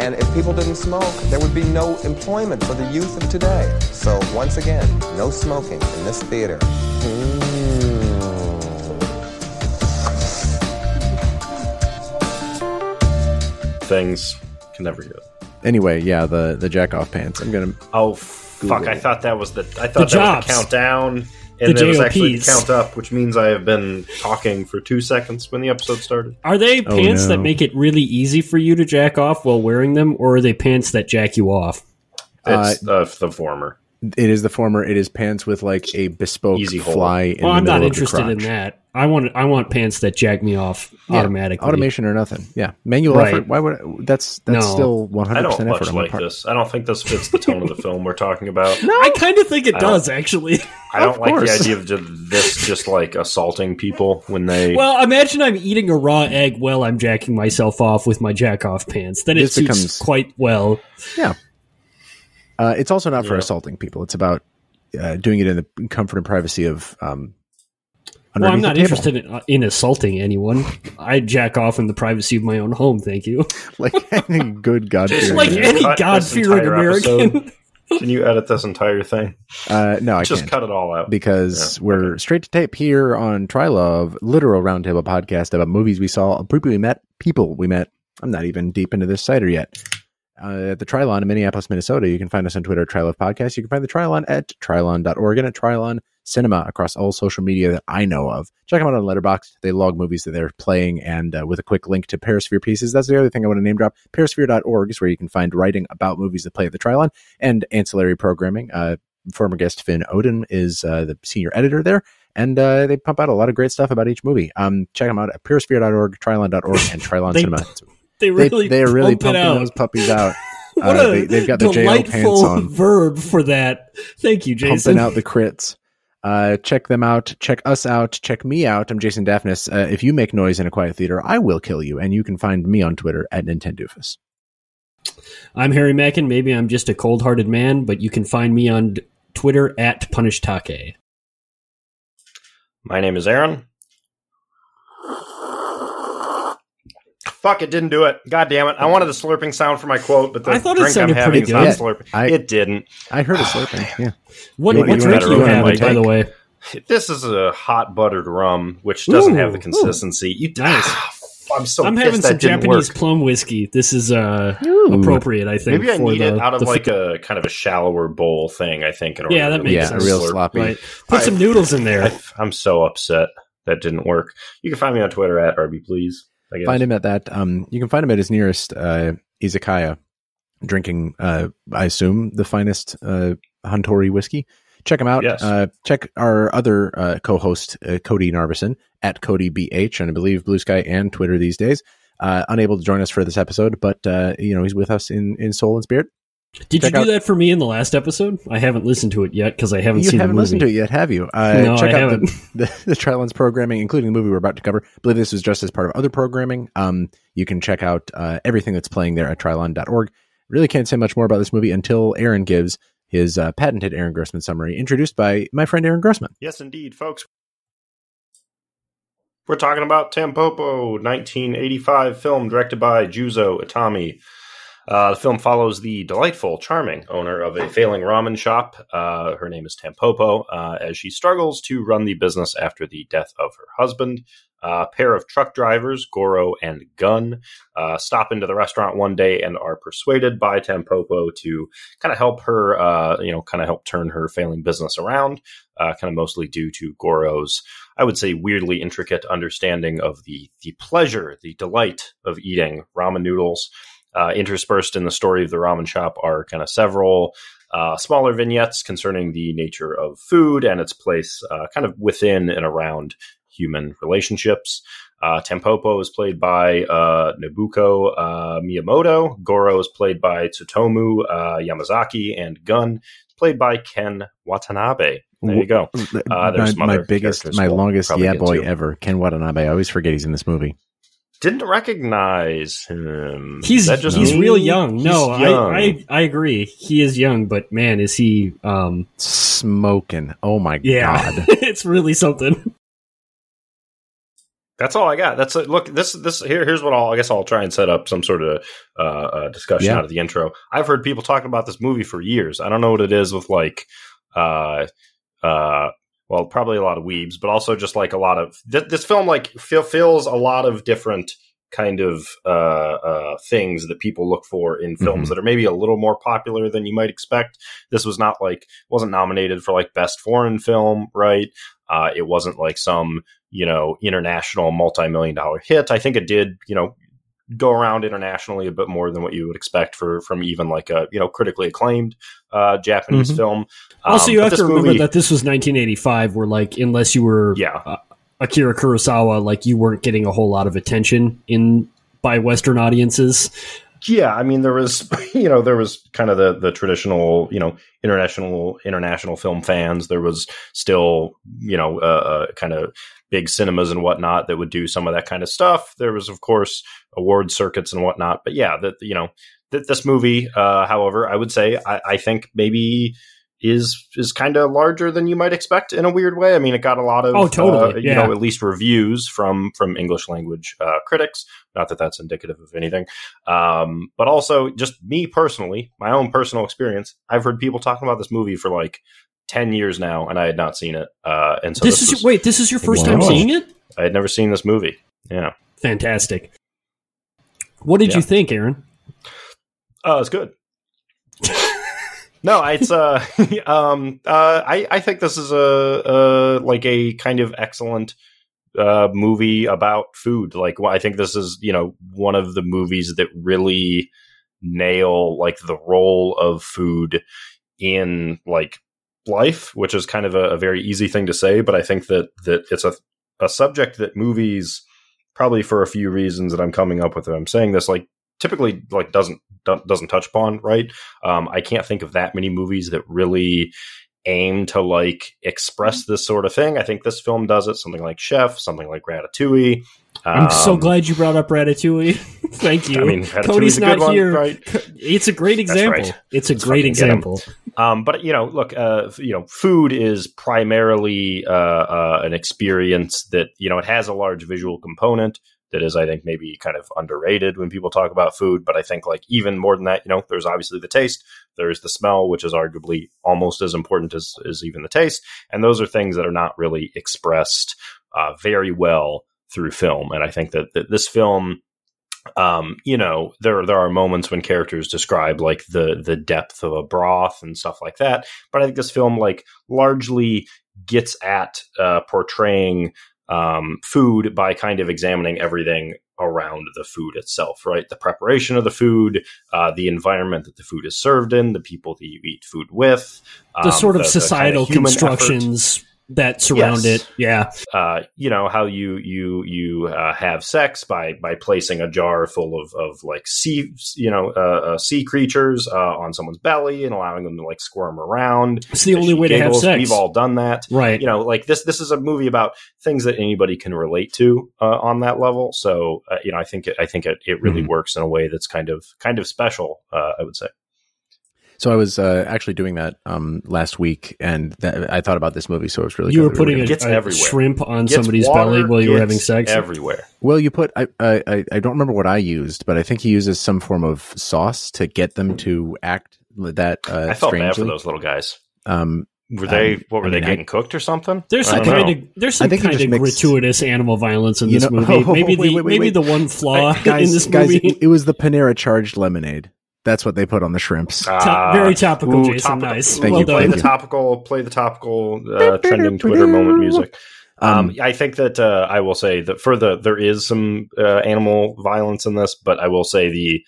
And if people didn't smoke, there would be no employment for the youth of today. So once again, no smoking in this theater. Hmm. Things can never do it. Anyway, yeah, the the jack off pants. I'm gonna. Oh fuck! I thought that was the. I thought The that was the countdown, The and there was actually the JOPs. count up, which means I have been talking for two seconds when the episode started. Are they Oh, pants that make it really easy for you to jack off while wearing them, or are they pants that jack you off? It's uh, the the former. It is the former. It is pants with like a bespoke Easy hold. fly. In Well, the I'm not of interested in that. I want I want pants that jack me off Yeah, automatically. Automation or nothing. Yeah, manual Right. effort. Why would that's that's No. still 100 I don't percent effort much on my like part. this. I don't think this fits the tone of the film we're talking about. No, I kind of think it I does actually. I don't like the idea of this just like assaulting people when they. well, imagine I'm eating a raw egg while I'm jacking myself off with my jack off pants. Then it This suits becomes- quite well. Yeah. Uh, it's also not for Yeah. assaulting people. It's about uh, doing it in the comfort and privacy of. Um, Well, I'm not the table. interested in, uh, in assaulting anyone. I jack off in the privacy of my own home. Thank you. like any good God. Just like Can you any God fearing American. episode? Can you edit this entire thing? Uh, no, I Just can't. cut it all out. because Yeah, we're straight to tape here on Trylove, literal roundtable podcast about movies we saw, people we met, people we met. I'm not even deep into this cider yet. Uh, at the Trylon in Minneapolis, Minnesota. You can find us on Twitter at Trylove Podcast. You can find the Trylon at trylon.org and at Trylon Cinema across all social media that I know of. Check them out on Letterboxd. They log movies that they're playing and uh, with a quick link to Perisphere pieces. That's the other thing I want to name drop. Perisphere.org is where you can find writing about movies that play at the Trylon and ancillary programming. Uh, former guest Finn Odin is uh, the senior editor there, and uh, they pump out a lot of great stuff about each movie. Um, check them out at perisphere.org, trylon.org, and Trylon Cinema. They They, really they are really pump it pumping out. those puppies out. What Uh, a they, they've got their JL pants delightful on, verb for that. Thank you, Jason. pumping out the crits. Uh, check them out. Check us out. Check me out. I'm Jason Daphnis. Uh, if you make noise in a quiet theater, I will kill you. And you can find me on Twitter at Nintendoofus. I'm Harry Mackin. Maybe I'm just a cold-hearted man, but you can find me on Twitter at PunishTake. My name is Aaron. Fuck, it didn't do it. God damn it. I wanted a slurping sound for my quote, but the I thought it drink sounded I'm having pretty is not good. slurping. I- it didn't. I heard a slurping. Yeah. What, You- what you drink wanna- are you you wanna having, by the way? This is a hot buttered rum, which doesn't have the Ooh, consistency. You, Nice. Ah, I'm so I'm pissed having that some didn't Japanese work. plum whiskey. This is uh, Ooh. appropriate, I think. Maybe I for need the, it out of the like f- a kind of a shallower bowl thing. I think. In order Yeah, to that makes make Yeah, it sense. real slurp. sloppy. right. Put some noodles in there. I, I'm so upset that didn't work. You can find me on Twitter at RB Please. Find him at that. Um, you can find him at his nearest uh, izakaya, drinking, uh, I assume, the finest uh, Suntory whiskey. Check him out. Yes. Uh, check our other uh, co-host, uh, Cody Narvison, at Cody BH, and I believe Blue Sky and Twitter these days. Uh, unable to join us for this episode, but uh, you know he's with us in in soul and spirit. Did you do out- that for me in the last episode? I haven't listened to it yet because I haven't you seen You haven't the movie. listened to it yet, have you? Uh, No, check I out haven't. the, the, the Trylons programming, including the movie we're about to cover. I believe this was just as part of other programming. Um, you can check out uh, everything that's playing there at trylon.org. Really can't say much more about this movie until Aaron gives his uh, patented Aaron Grossman summary, introduced by my friend Aaron Grossman. Yes, indeed, folks. We're talking about Tampopo, 1985 film directed by Juzo Itami. Uh, the film follows the delightful, charming owner of a failing ramen shop. Uh, her name is Tampopo, uh, as she struggles to run the business after the death of her husband. A pair of truck drivers, Goro and Gun, uh, stop into the restaurant one day and are persuaded by Tampopo to kind of help her, uh, you know, kind of help turn her failing business around, uh, kind of mostly due to Goro's, I would say, weirdly intricate understanding of the the pleasure, the delight of eating ramen noodles. Uh, interspersed in the story of the ramen shop are kind of several uh, smaller vignettes concerning the nature of food and its place, uh, kind of within and around human relationships. Uh, Tampopo is played by uh, Nobuko uh, Miyamoto. Goro is played by Tsutomu uh, Yamazaki, and Gun is played by Ken Watanabe. There you go. Uh, there's my, my biggest, my we'll longest yeah boy ever, Ken Watanabe. I always forget he's in this movie. Didn't recognize him. He's just he's me? real young. He's no, young. I, I I agree. He is young, but man, is he um Smoking. Oh my yeah. god. it's really something. That's all I got. That's it. Look, this this here. Here's what I'll. I guess I'll try and set up some sort of uh, uh, discussion Yeah. out of the intro. I've heard people talking about this movie for years. I don't know what it is with like, uh, uh, well, probably a lot of weebs, but also just like a lot of th- this film like feel, feels a lot of different kind of uh, uh, things that people look for in films Mhm. that are maybe a little more popular than you might expect. This was not like wasn't nominated for like best foreign film, right? Uh, it wasn't like some you know international multi-million dollar hit. I think it did you know go around internationally a bit more than what you would expect for from even like a you know critically acclaimed uh, Japanese Mhm. film. Also, Um, you have to remember movie- that this was 1985, where like unless you were yeah. Akira Kurosawa, like you weren't getting a whole lot of attention in by Western audiences. Yeah, I mean there was you know there was kind of the the traditional you know international international film fans. There was still you know uh, uh, kind of big cinemas and whatnot that would do some of that kind of stuff. There was of course award circuits and whatnot. But yeah, that you know th- this movie, uh, however, I would say I, I think maybe is is kind of larger than you might expect in a weird way. I mean, it got a lot of Oh, totally, uh, you yeah. know at least reviews from from English language uh, critics. Not that that's indicative of anything, um, but also just me personally, my own personal experience. I've heard people talking about this movie for like ten years now, and I had not seen it. Uh, and so this, this, is was- wait, this is your first time seeing it? I had never seen this movie. Yeah, Fantastic. What did Yeah. you think, Aaron? oh, it's good. No, it's uh, um, uh, I I think this is a, like a kind of excellent uh movie about food. Like, I think this is you know one of the movies that really nail like the role of food in like life, which is kind of a, a very easy thing to say, but I think that that it's a a subject that movies probably for a few reasons that I'm coming up with. I'm saying this like typically like doesn't doesn't touch upon right um, I can't think of that many movies that really aim to like express this sort of thing. I think this film does it. Something like Chef, something like Ratatouille. I'm so Um, glad you brought up Ratatouille. Thank you. I mean, Ratatouille's Cody's a not good one, here. right? It's a great example. right. It's a Let's great fucking get 'em. example. Um, but you know, look, uh, you know, food is primarily uh, uh, an experience that you know it has a large visual component that is, I think, maybe kind of underrated when people talk about food. But I think, like even more than that, you know, there's obviously the taste, there's the smell, which is arguably almost as important as as even the taste, and those are things that are not really expressed uh, very well through film. And I think that, that this film um, you know, there there are moments when characters describe like the the depth of a broth and stuff like that. But I think this film like largely gets at uh, portraying um, food by kind of examining everything around the food itself, right? The preparation of the food, uh, the environment that the food is served in, the people that you eat food with, The um, sort of kinda societal effort constructions that surround Yes. it. Yeah. uh, you know how you you you uh, have sex by by placing a jar full of of like sea you know uh, uh, sea creatures uh, on someone's belly and allowing them to like squirm around. It's the only way to have giggles. sex. We've all done that. right. You know, like this. This is a movie about things that anybody can relate to uh, on that level. So, uh, you know, I think it, I think it, it really Mhm. works in a way that's kind of kind of special. Uh, I would say. So I was uh, actually doing that um, last week, and that, I thought about this movie. So it was really you were that we putting gonna- a, Gets a shrimp on Gets somebody's water, belly while you were having sex. everywhere. Well, you put I, I I- I don't remember what I used, but I think he uses some form of sauce to get them to act that uh, I felt bad for those little guys. Um, Were they? Um, what were I they mean, I- getting cooked or something? There's some kind know. of there's some kind of mixed- gratuitous animal violence in You this know- movie. Oh, maybe wait, the wait, maybe wait. the one flaw guys, in this guys, movie. it, it was the Panera charged lemonade. That's what they put on the shrimps. Top- Ah, very topical, ooh, Jason. topical. Nice. Thank well you. Play the you. topical, play the topical uh, trending Twitter moment music. Um, Um, I think that uh, I will say that for the there is some uh, animal violence in this, but I will say the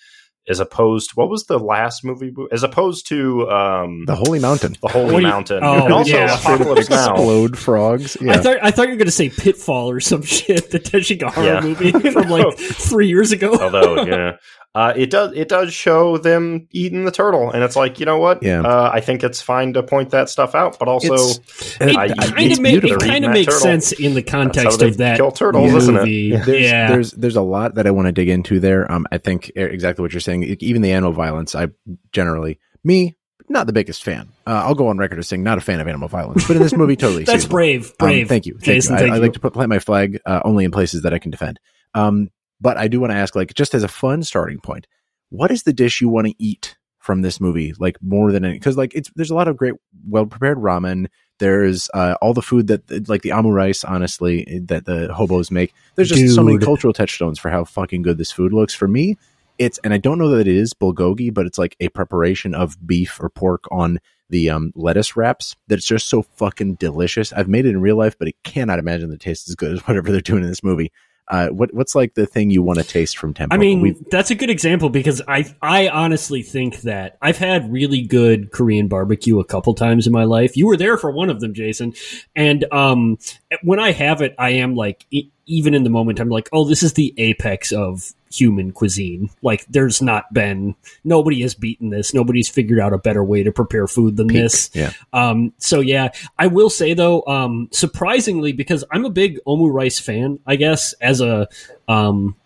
as opposed to what was the last movie? As opposed to um, The Holy Mountain. the Holy you- Mountain, oh, and also yeah. Apocalypse Now. Explode frogs. I Yeah. thought I thought you were going to say Pitfall or some shit, the Teshigahara Yeah. movie from like three years ago. Although, yeah, uh, it does it does show them eating the turtle, and it's like you know what? Yeah. uh, I think it's fine to point that stuff out, but also It's- it I- kind of make, it kind of makes sense in the context of that kill turtles, isn't it? movie. Yeah. there's, yeah, there's there's a lot that I want to dig into there. Um, I think exactly what you're saying. Even the animal violence, I generally me not the biggest fan. Uh, I'll go on record as saying not a fan of animal violence, but in this movie, totally. that's seasonal. brave, Um, brave. thank you, thank Jason. you. Thank I, I you. like to put, plant my flag uh, only in places that I can defend. Um, but I do want to ask, like, just as a fun starting point, what is the dish you want to eat from this movie? Like more than any, because like it's there's a lot of great, well prepared ramen. There's uh, all the food that like the amu rice, honestly, that the hobos make. There's just so many cultural touchstones for how fucking good this food looks. For me, it's and I don't know that it is bulgogi, but it's like a preparation of beef or pork on the um, lettuce wraps that's just so fucking delicious. I've made it in real life, but I cannot imagine the taste as good as whatever they're doing in this movie. Uh, what what's like the thing you want to taste from Tempo? I mean, We've- that's a good example because I I honestly think that I've had really good Korean barbecue a couple times in my life. You were there for one of them, Jason, and um, when I have it, I am like, e- even in the moment, I'm like, oh, this is the apex of human cuisine. Like, there's not been nobody has beaten this. Nobody's figured out a better way to prepare food than peak. this. yeah, Um, so yeah, I will say though, um, surprisingly, because I'm a big Omu Rice fan, I guess, as a, um,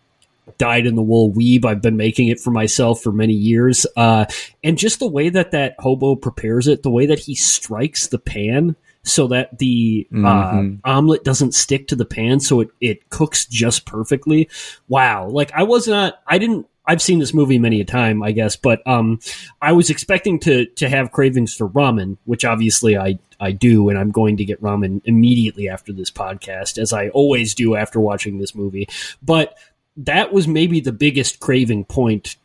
dyed in the wool weeb. I've been making it for myself for many years. Uh, and just the way that that hobo prepares it, the way that he strikes the pan so that the uh, omelet doesn't stick to the pan, so it, it cooks just perfectly. Wow. Like I was not, I didn't, I've seen this movie many a time, I guess, but um, I was expecting to to have cravings for ramen, which obviously I I do, and I'm going to get ramen immediately after this podcast, as I always do after watching this movie. But that was maybe the biggest craving point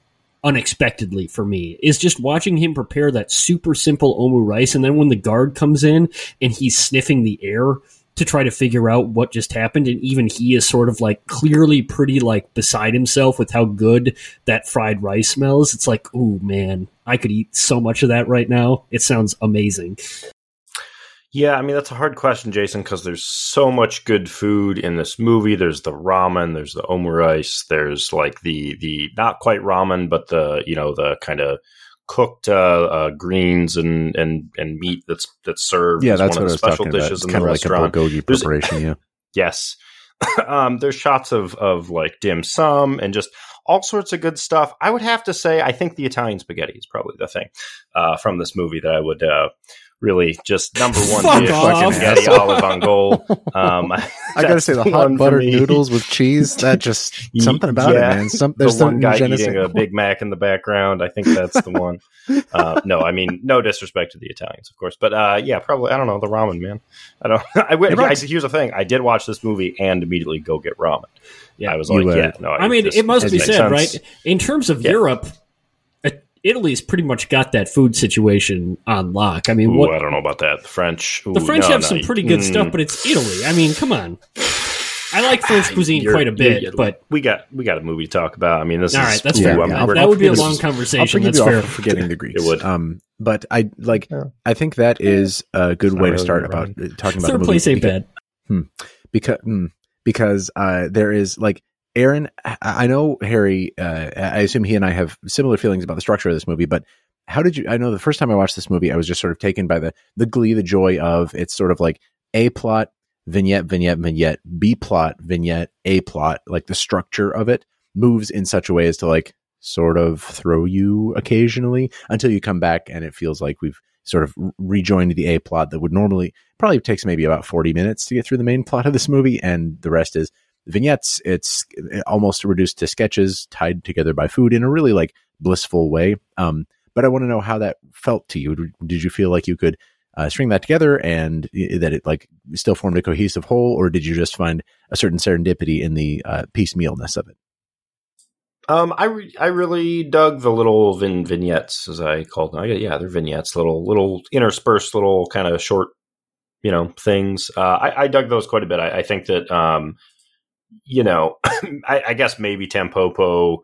unexpectedly for me is just watching him prepare that super simple omu rice. And then when the guard comes in and he's sniffing the air to try to figure out what just happened. And even he is sort of like clearly pretty like beside himself with how good that fried rice smells. It's like oh man i could eat so much of that right now. It sounds amazing Yeah, I mean that's a hard question, Jason, because there's so much good food in this movie. There's the ramen, there's the omurice, there's like the the not quite ramen, but the you know the kind of cooked uh, uh, greens and and and meat that's that's served. yeah, as that's one what of the was special about. dishes It's in the kind of like a restaurant. bulgogi preparation. Yeah, Yes. um, there's shots of, of like dim sum and just all sorts of good stuff. I would have to say, I think the Italian spaghetti is probably the thing uh, from this movie that I would uh, really just number one Fuck dish off. spaghetti olive on goal. Um, I gotta say the hot for buttered noodles with cheese. That just something about yeah. it, man. Some there's the one some guy je eating a Big Mac in the background. I think that's the one. uh, no, I mean no disrespect to the Italians, of course, but uh, yeah, probably I don't know the ramen man. I don't. I, went, It I, here's the thing: I did watch this movie and immediately go get ramen. Yeah. I was like, yeah, no. I mean, this- it must be makes said, sense. right? In terms of Yeah. Europe, Italy's pretty much got that food situation on lock. I mean, Ooh, what I don't know about that. The French. the French no, have no, some pretty good mm, stuff, but it's Italy. I mean, come on. I like French cuisine you're- quite a bit, but we got we got a movie to talk about. I mean, this all is right, that's ooh, fair. fair. I'm- Yeah, we're- that would be a long is- conversation. I'll That's you fair. forgetting the Greeks. It would. Um, but I like. Yeah. I think that is a good not way to really start about uh, talking about the Third movie place ain't because- bad. because mm, because uh, there is like Aaron. I know Harry. Uh, I assume he and I have similar feelings about the structure of this movie. But how did you? I know the first time I watched this movie, I was just sort of taken by the the glee, the joy of it's sort of like a plot, vignette, vignette, vignette, B plot, vignette, A plot. Like the structure of it moves in such a way as to like sort of throw you occasionally until you come back and it feels like we've sort of rejoined the A plot that would normally probably takes maybe about 40 minutes to get through the main plot of this movie and the rest is vignettes it's almost reduced to sketches tied together by food in a really like blissful way um but i want to know how that felt to you did you feel like you could uh, string that together and that it like still formed a cohesive whole or did you just find a certain serendipity in the uh, piecemealness of it Um, I re- I really dug the little vin- vignettes, as I called them. I, yeah, they're vignettes, little little interspersed little kind of short, you know, things. Uh, I, I dug those quite a bit. I, I think that, um, you know, I, I guess maybe Tampopo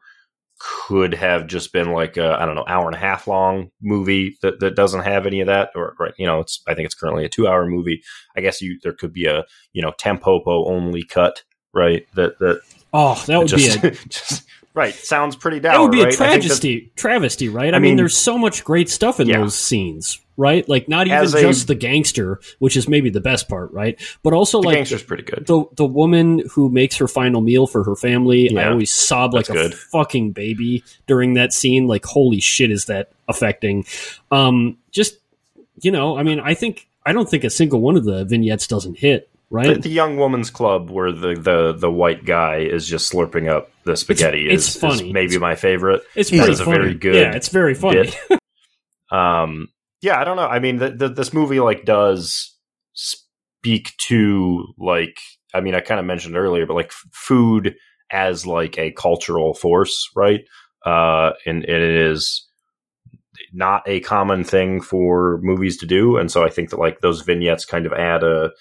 could have just been like a I don't know hour and a half long movie that, that doesn't have any of that or right you know it's I think it's currently a two hour movie. I guess you there could be a you know Tampopo only cut right that that oh that would just, be a just right sounds pretty dour that would be right? a I think that- travesty travesty right I, I mean, mean- there's so much great stuff in Yeah. those scenes right like not even As a- just the gangster which is maybe the best part right but also like gangster's pretty good the the woman who makes her final meal for her family, I always sob like a good. fucking baby during that scene. Like, holy shit, is that affecting? Um, just you know, I mean, I think I don't think a single one of the vignettes doesn't hit. The, Right? the young woman's club where the, the the white guy is just slurping up the spaghetti it's is, is funny. maybe my favorite It's pretty is funny. very good Yeah, it's very funny. um yeah i don't know i mean the, the, this movie like does speak to like i mean i kind of mentioned earlier but like food as like a cultural force right uh and, and it is not a common thing for movies to do and so i think that like those vignettes kind of add a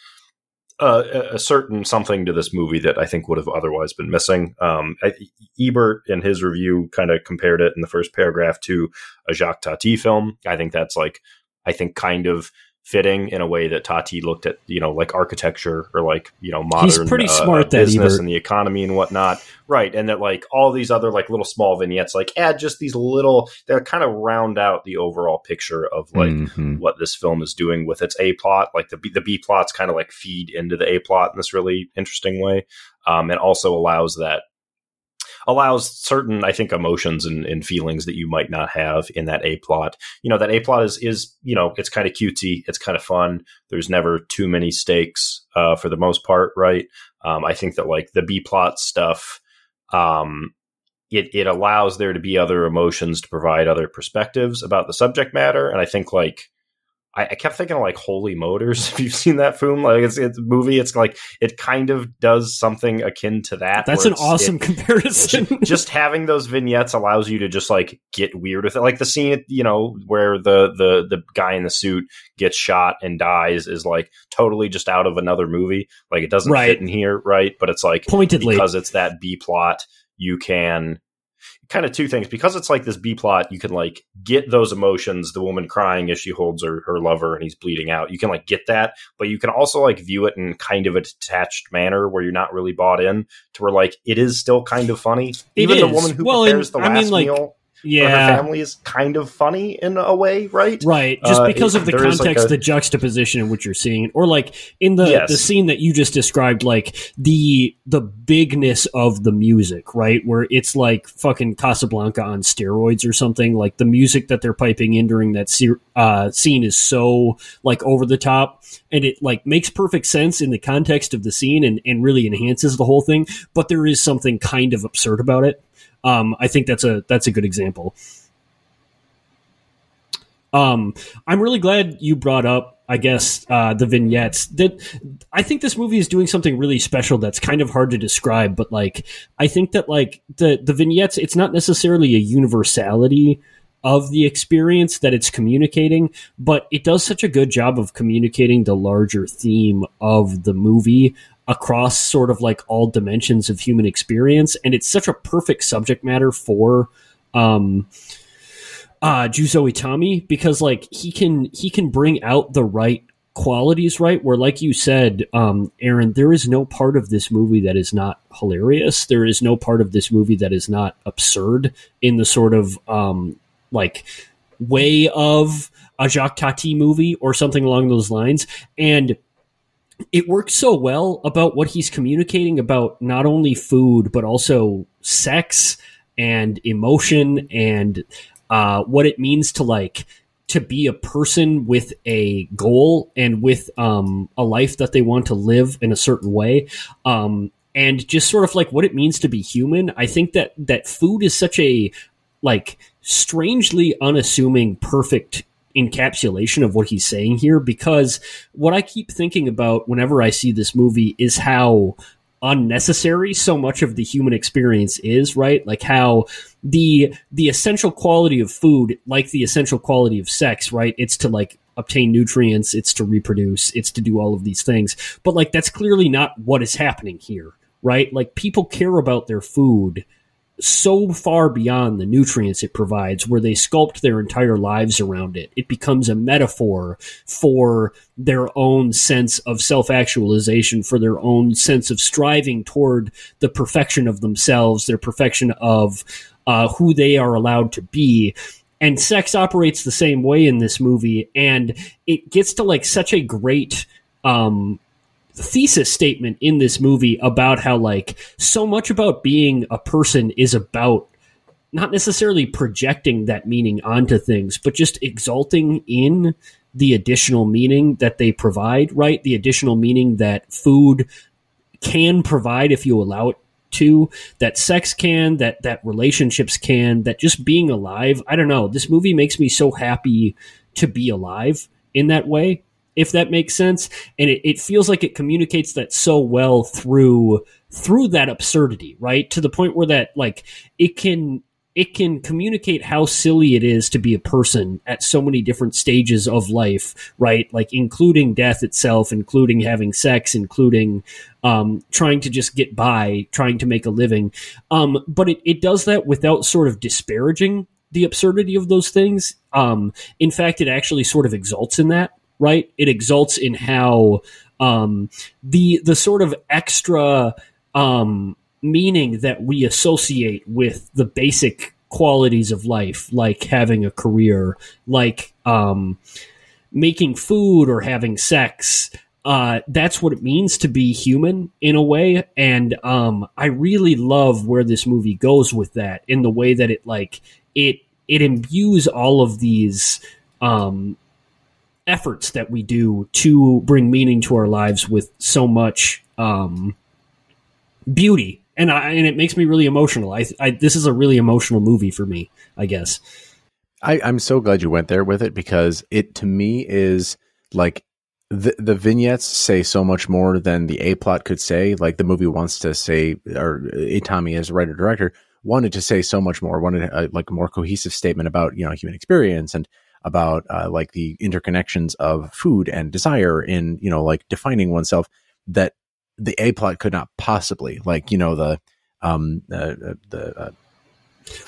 a, certain something to this movie that I think would have otherwise been missing. Um, I, Ebert in his review kind of compared it in the first paragraph to a Jacques Tati film. I think that's like, I think kind of fitting in a way that Tati looked at, you know, like architecture or like, you know, modern He's pretty uh, smart, that business Ebert. and the economy and whatnot. Right. And that like all these other like little small vignettes, like add just these little, they kind of round out the overall picture of like, Mhm. what this film is doing with its A plot. Like the B, the B plots kind of like feed into the A plot in this really interesting way, um, and also allows that allows certain I think emotions and, and feelings that you might not have in that A plot. You know that A plot is is you know it's kind of cutesy, it's kind of fun. There's never too many stakes uh, for the most part, right? Um, I think that like the B plot stuff. Um, it, it allows there to be other emotions to provide other perspectives about the subject matter. And I think like I, I kept thinking of like Holy Motors. If you've seen that film, like it's it's a movie. It's like it kind of does something akin to that. That's an awesome it- comparison. just having those vignettes allows you to just like get weird with it. Like the scene, you know, where the the the guy in the suit gets shot and dies is like totally just out of another movie. Like it doesn't Right. fit in here, right? But it's like Pointedly, because it's that B plot, you can kind of two things because it's like this B plot, you can like get those emotions, the woman crying as she holds her, her lover and he's bleeding out. You can like get that, but you can also like view it in kind of a detached manner where you're not really bought in to where like it is still kind of funny. Even the woman who Well, prepares and the I mean, last like, meal for her yeah, family is kind of funny in a way, right? Right, just Uh, because it- of the is, like, context, a- the juxtaposition in which you're seeing it, or like in the Yes. the scene that you just described, like the the bigness of the music, right, where it's like fucking Casablanca on steroids or something. Like the music that they're piping in during that se- uh, scene is so like over the top, and it like makes perfect sense in the context of the scene and and really enhances the whole thing. But there is something kind of absurd about it. Um, I think that's a that's a good example. Um, I'm really glad you brought up, I guess, uh, the vignettes. That I think this movie is doing something really special that's kind of hard to describe, but like I think that like the the vignettes, it's not necessarily a universality of the experience that it's communicating, but it does such a good job of communicating the larger theme of the movie across sort of like all dimensions of human experience, and it's such a perfect subject matter for. Um, uh Juzo Itami because like he can he can bring out the right qualities right where like you said um Aaron there is no part of this movie that is not hilarious there is no part of this movie that is not absurd in the sort of um like way of a Jacques Tati movie or something along those lines and it works so well about what he's communicating about not only food but also sex and emotion and uh, what it means to like to be a person with a goal and with um, a life that they want to live in a certain way. Um, and just sort of like what it means to be human. I think that that food is such a like strangely unassuming perfect encapsulation of what he's saying here because what i keep thinking about whenever i see this movie is how unnecessary so much of the human experience is right? Like how the the essential quality of food like the essential quality of sex right? It's to like obtain nutrients it's to reproduce it's to do all of these things. But like that's clearly not what is happening here right? Like people care about their food so far beyond the nutrients it provides where they sculpt their entire lives around it. It becomes a metaphor for their own sense of self actualization, for their own sense of striving toward the perfection of themselves, their perfection of uh, who they are allowed to be. And sex operates the same way in this movie, and it gets to like such a great um, thesis statement in this movie about how like so much about being a person is about not necessarily projecting that meaning onto things, but just exalting in the additional meaning that they provide, right? The additional meaning that food can provide if you allow it to, that sex can, that that relationships can, that just being alive. I don't know. This movie makes me so happy to be alive in that way if that makes sense. And it, it feels like it communicates that so well through through that absurdity, right? To the point where that like it can it can communicate how silly it is to be a person at so many different stages of life, right? Like including death itself, including having sex, including um, trying to just get by, trying to make a living. Um, but it, it does that without sort of disparaging the absurdity of those things. Um, in fact, it actually sort of exalts in that, right? It exalts in how um, the the sort of extra um, meaning that we associate with the basic qualities of life, like having a career, like um, making food or having sex. Uh, that's what it means to be human in a way, and um, I really love where this movie goes with that in the way that it like it it imbues all of these um, efforts that we do to bring meaning to our lives with so much um, beauty, and I, and it makes me really emotional. I, I this is a really emotional movie for me, I guess. I, I'm so glad you went there with it because it to me is like the the vignettes say so much more than the a plot could say. Like the movie wants to say, or Itami as writer director wanted to say so much more. Wanted a, like a more cohesive statement about you know human experience and about uh, like the interconnections of food and desire in you know like defining oneself that the a plot could not possibly like you know the um uh, the uh,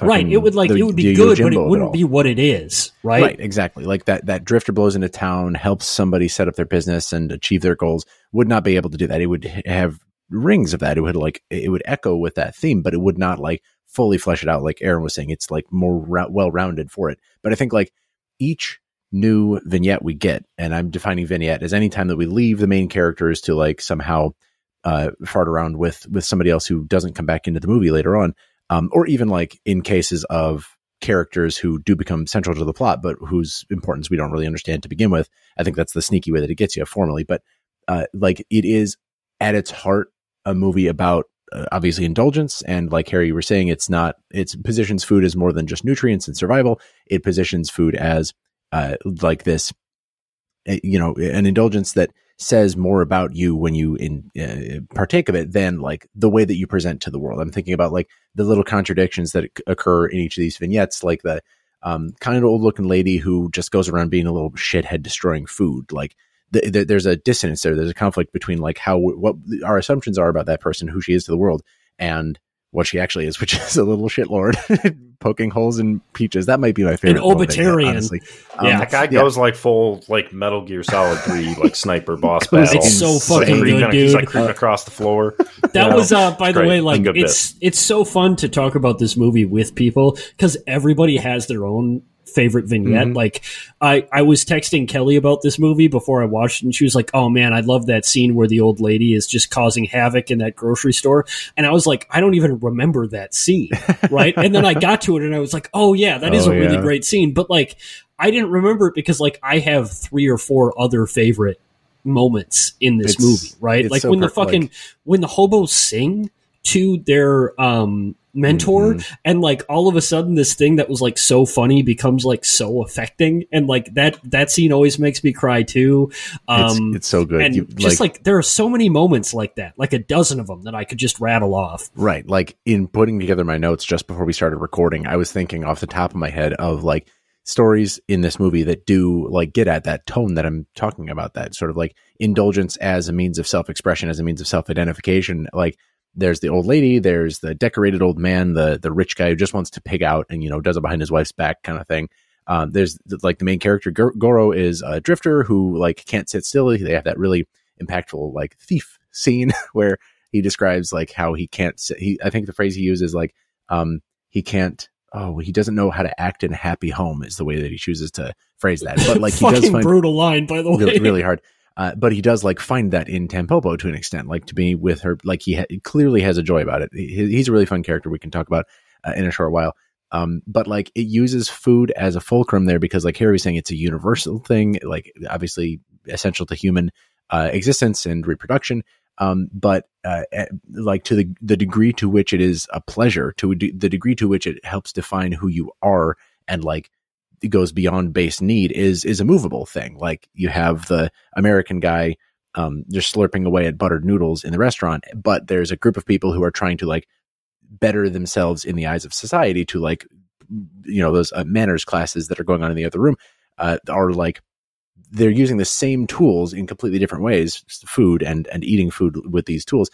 right it would like the, it would be good but it wouldn't be what it is right? Right exactly like that that drifter blows into town helps somebody set up their business and achieve their goals would not be able to do that. It would have rings of that it would like it would echo with that theme but it would not like fully flesh it out like aaron was saying it's like more ra- well rounded for it. But i think like each new vignette we get, and I'm defining vignette as any time that we leave the main characters to like somehow uh, fart around with with somebody else who doesn't come back into the movie later on, um, or even like in cases of characters who do become central to the plot, but whose importance we don't really understand to begin with. I think that's the sneaky way that it gets you formally, but uh, like it is at its heart a movie about uh, obviously indulgence and like harry you were saying it's not it positions food as more than just nutrients and survival. It positions food as uh, like this uh, you know an indulgence that says more about you when you in uh, partake of it than like the way that you present to the world. I'm thinking about like the little contradictions that occur in each of these vignettes like the um, kind of old looking lady who just goes around being a little shithead destroying food. Like the, the, there's a dissonance there. There's a conflict between like how what our assumptions are about that person, who she is to the world, and what she actually is, which is a little shitlord poking holes in peaches. That might be my favorite. An obitarian, honestly. Um, yeah, that guy yeah. goes like full like Metal Gear Solid Three, like sniper boss battle. It's so fucking like, good, dude. He's like creeping across the floor. That was, uh, by the way, like it's bit. it's so fun to talk about this movie with people because everybody has their own favorite vignette. Mm-hmm. Like I, I was texting Kelly about this movie before I watched it and she was like, Oh man, I love that scene where the old lady is just causing havoc in that grocery store. And I was like, I don't even remember that scene. Right. and then I got to it and I was like, Oh yeah, that is oh, a really yeah. great scene. But like I didn't remember it because like I have three or four other favorite moments in this it's, movie, right? Like so when the fucking like, when the hobos sing to their um mentor mm-hmm. and like all of a sudden this thing that was like so funny becomes like so affecting and like that that scene always makes me cry too. Um it's, it's so good. and you, just like, like, there are so many moments like that like a dozen of them that i could just rattle off. Right. Like in putting together my notes just before we started recording i was thinking off the top of my head of like stories in this movie that do like get at that tone that i'm talking about that sort of like indulgence as a means of self-expression as a means of self-identification. Like there's the old lady, there's the decorated old man, the the rich guy who just wants to pig out and you know does it behind his wife's back kind of thing. Um, there's like the main character Goro is a drifter who like can't sit still. They have that really impactful like thief scene where he describes like how he can't sit. He I think the phrase he uses like um he can't oh he doesn't know how to act in a happy home is the way that he chooses to phrase that. But like he does find brutal line by the way really, really hard. Uh, but he does like find that in Tampopo to an extent, like to be with her, like he ha- clearly has a joy about it. He, he's a really fun character we can talk about uh, in a short while. Um, but like it uses food as a fulcrum there because like Harry was saying, it's a universal thing, like obviously essential to human uh, existence and reproduction. Um, but uh, like to the the degree to which it is a pleasure, to the degree to which it helps define who you are, and like goes beyond base need, is is a movable thing. Like you have the American guy um, just slurping away at buttered noodles in the restaurant, but there's a group of people who are trying to like better themselves in the eyes of society to like you know those uh, manners classes that are going on in the other room uh, are like they're using the same tools in completely different ways food and and eating food with these tools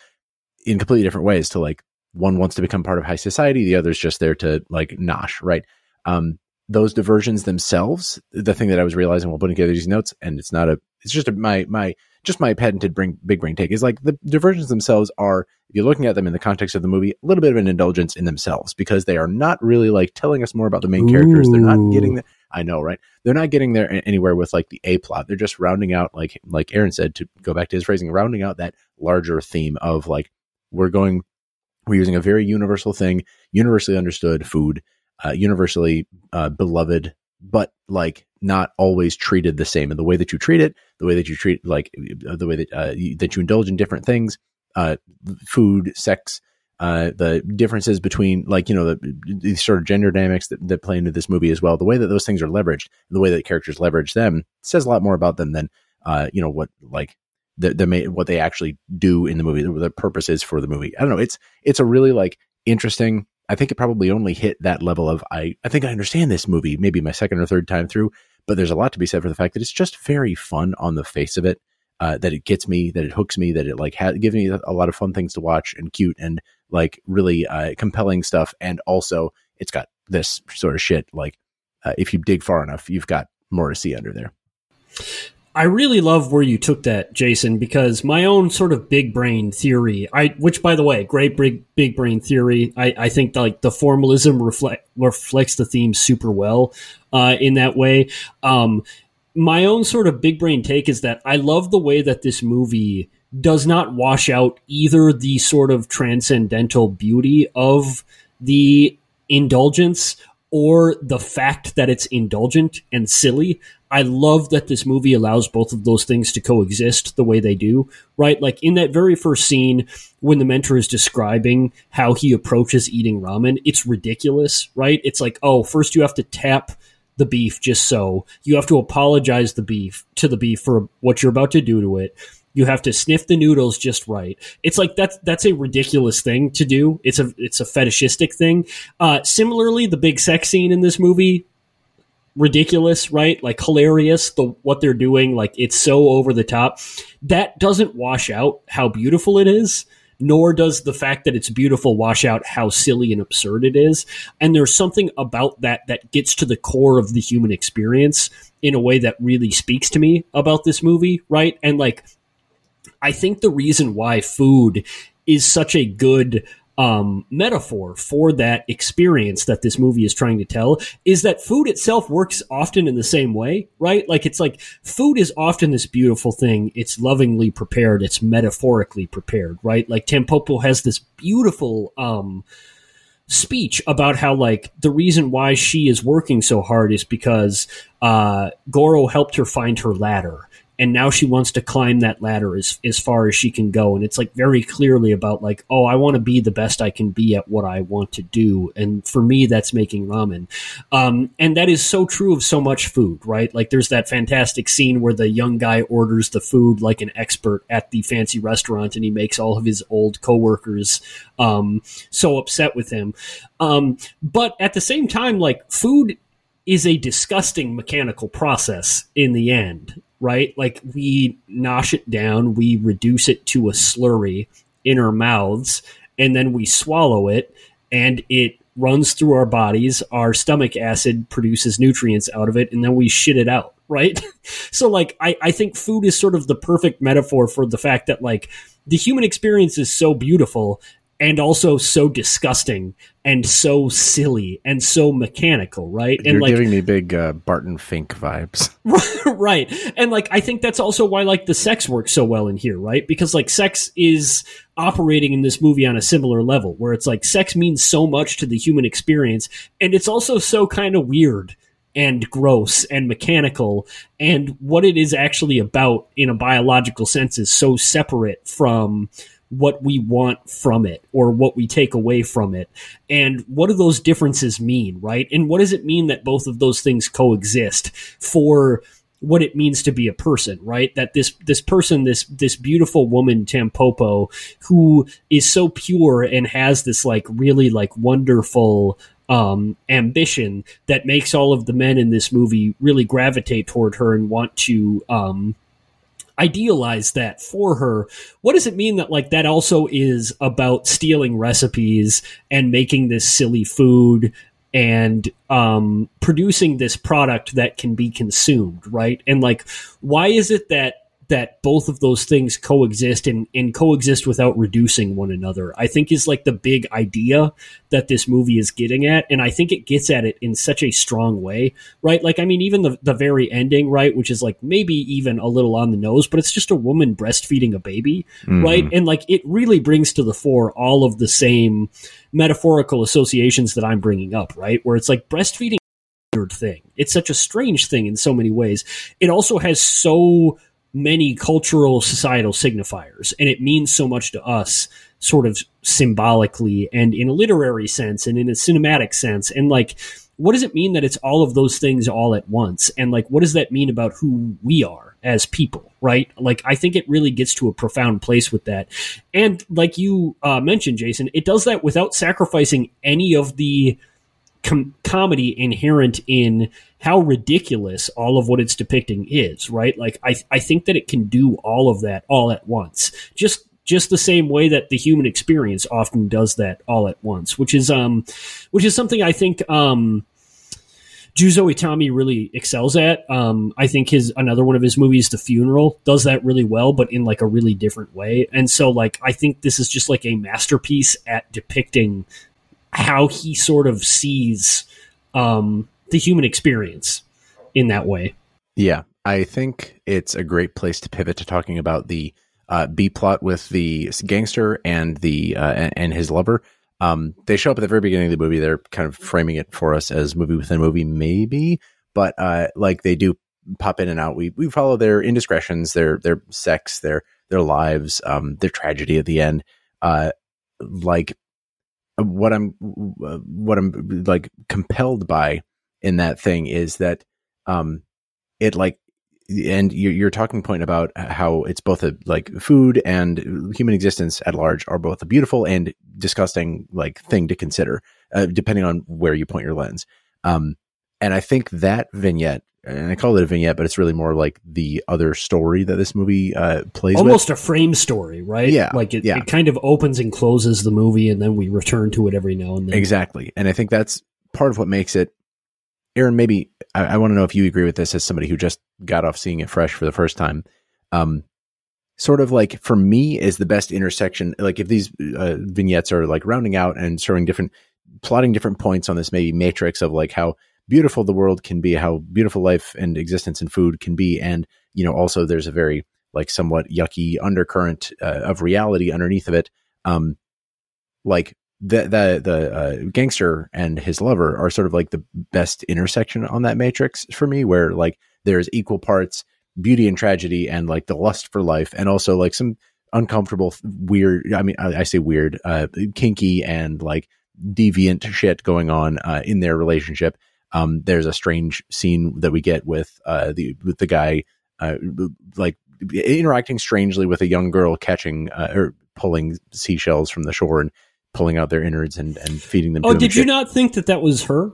in completely different ways to like one wants to become part of high society the other's just there to like nosh right um those diversions themselves the thing that i was realizing while putting together these notes and it's not a it's just a, my my just my patented brain, big brain take is like the diversions themselves are if you're looking at them in the context of the movie a little bit of an indulgence in themselves because they are not really like telling us more about the main Ooh. characters they're not getting the I know, right? They're not getting there anywhere with like the A plot. They're just rounding out, like like Aaron said, to go back to his phrasing, rounding out that larger theme of like we're going, we're using a very universal thing, universally understood food, uh, universally uh, beloved, but like not always treated the same. And the way that you treat it, the way that you treat like the way that uh, you, that you indulge in different things, uh, food, sex, uh, the differences between like you know the, the sort of gender dynamics that, that play into this movie as well the way that those things are leveraged the way that characters leverage them says a lot more about them than uh, you know what like the, the what they actually do in the movie the purpose is for the movie i don't know it's it's a really like interesting i think it probably only hit that level of i i think i understand this movie maybe my second or third time through but there's a lot to be said for the fact that it's just very fun on the face of it uh, that it gets me, that it hooks me, that it like ha- gives me a lot of fun things to watch and cute and like really uh, compelling stuff. And also, it's got this sort of shit. Like, uh, if you dig far enough, you've got more to see under there. I really love where you took that, Jason, because my own sort of big brain theory, I which by the way, great big big brain theory. I, I think like the formalism reflect reflects the theme super well uh, in that way. Um, my own sort of big brain take is that I love the way that this movie does not wash out either the sort of transcendental beauty of the indulgence or the fact that it's indulgent and silly. I love that this movie allows both of those things to coexist the way they do, right? Like in that very first scene when the mentor is describing how he approaches eating ramen, it's ridiculous, right? It's like, oh, first you have to tap the beef just so. You have to apologize the beef to the beef for what you're about to do to it. You have to sniff the noodles just right. It's like that's that's a ridiculous thing to do. It's a it's a fetishistic thing. Uh, similarly, the big sex scene in this movie ridiculous, right? Like hilarious. The what they're doing, like it's so over the top. That doesn't wash out how beautiful it is nor does the fact that it's beautiful wash out how silly and absurd it is. And there's something about that that gets to the core of the human experience in a way that really speaks to me about this movie, right? And like, I think the reason why food is such a good um, metaphor for that experience that this movie is trying to tell is that food itself works often in the same way, right? Like it's like food is often this beautiful thing. It's lovingly prepared. It's metaphorically prepared, right? Like Tampopo has this beautiful, um, speech about how like the reason why she is working so hard is because uh, Goro helped her find her ladder and now she wants to climb that ladder as as far as she can go. And it's like very clearly about like oh i want to be the best i can be at what i want to do. And for me that's making ramen. Um, and that is so true of so much food right? Like there's that fantastic scene where the young guy orders the food like an expert at the fancy restaurant and he makes all of his old coworkers um, so upset with him. Um, but at the same time like food is a disgusting mechanical process in the end right? Like we nosh it down, we reduce it to a slurry in our mouths, and then we swallow it, and it runs through our bodies. Our stomach acid produces nutrients out of it, and then we shit it out, right? so, like, I, I think food is sort of the perfect metaphor for the fact that, like, the human experience is so beautiful and also so disgusting and so silly and so mechanical, right? And You're like giving me big uh, Barton Fink vibes. right. And like I think that's also why like the sex works so well in here, right? Because like sex is operating in this movie on a similar level where it's like sex means so much to the human experience and it's also so kind of weird and gross and mechanical and what it is actually about in a biological sense is so separate from what we want from it or what we take away from it. And what do those differences mean, right? And what does it mean that both of those things coexist for what it means to be a person, right? That this this person, this this beautiful woman, Tampopo, who is so pure and has this like really like wonderful um, ambition that makes all of the men in this movie really gravitate toward her and want to um, idealize that for her. What does it mean that like that also is about stealing recipes and making this silly food and um, producing this product that can be consumed right? And like why is it that that both of those things coexist and, and coexist without reducing one another i think is like the big idea that this movie is getting at and i think it gets at it in such a strong way right? Like i mean even the, the very ending right which is like maybe even a little on the nose but it's just a woman breastfeeding a baby mm-hmm. right? And like it really brings to the fore all of the same metaphorical associations that i'm bringing up right? Where it's like breastfeeding weird thing. It's such a strange thing in so many ways. It also has so many cultural societal signifiers and it means so much to us sort of symbolically and in a literary sense and in a cinematic sense. And like what does it mean that it's all of those things all at once? And like what does that mean about who we are as people right? Like i think it really gets to a profound place with that. And like you uh, mentioned jason it does that without sacrificing any of the com- comedy inherent in how ridiculous all of what it's depicting is, right? Like I I think that it can do all of that all at once. Just just the same way that the human experience often does that all at once, which is um which is something I think um Juzo Itami really excels at. Um, I think his another one of his movies, The Funeral, does that really well, but in like a really different way. And so, like, I think this is just like a masterpiece at depicting how he sort of sees um, the human experience in that way. Yeah, I think it's a great place to pivot to talking about the uh, B plot with the gangster and the uh, and, his lover. Um, they show up at the very beginning of the movie. They're kind of framing it for us as movie within movie, maybe, but uh, like they do pop in and out. We we follow their indiscretions, their their sex, their their lives, um, their tragedy at the end. Uh, like what I'm what I'm like compelled by in that thing is that um it like and your, your talking point about how it's both a like food and human existence at large are both a beautiful and disgusting like thing to consider uh, depending on where you point your lens. Um and i think that vignette and i call it a vignette but it's really more like the other story that this movie uh plays Almost with. a frame story, right? Yeah, Like it, yeah. it kind of opens and closes the movie and then we return to it every now and then. Exactly. And I think that's part of what makes it. Aaron, maybe I, I want to know if you agree with this as somebody who just got off seeing it fresh for the first time. Um, sort of like for me is the best intersection. Like if these uh, vignettes are like rounding out and showing different, plotting different points on this maybe matrix of like how beautiful the world can be, how beautiful life and existence and food can be, and you know also there's a very like somewhat yucky undercurrent uh, of reality underneath of it. Um, like the the the uh, gangster and his lover are sort of like the best intersection on that matrix for me, where like there's equal parts beauty and tragedy, and like the lust for life, and also like some uncomfortable, weird. I mean, I, I say weird, uh, kinky, and like deviant shit going on uh, in their relationship. Um, there's a strange scene that we get with uh, the with the guy uh, like interacting strangely with a young girl catching uh, or pulling seashells from the shore and pulling out their innards and, and feeding them. to Oh, did you shit. not think that that was her?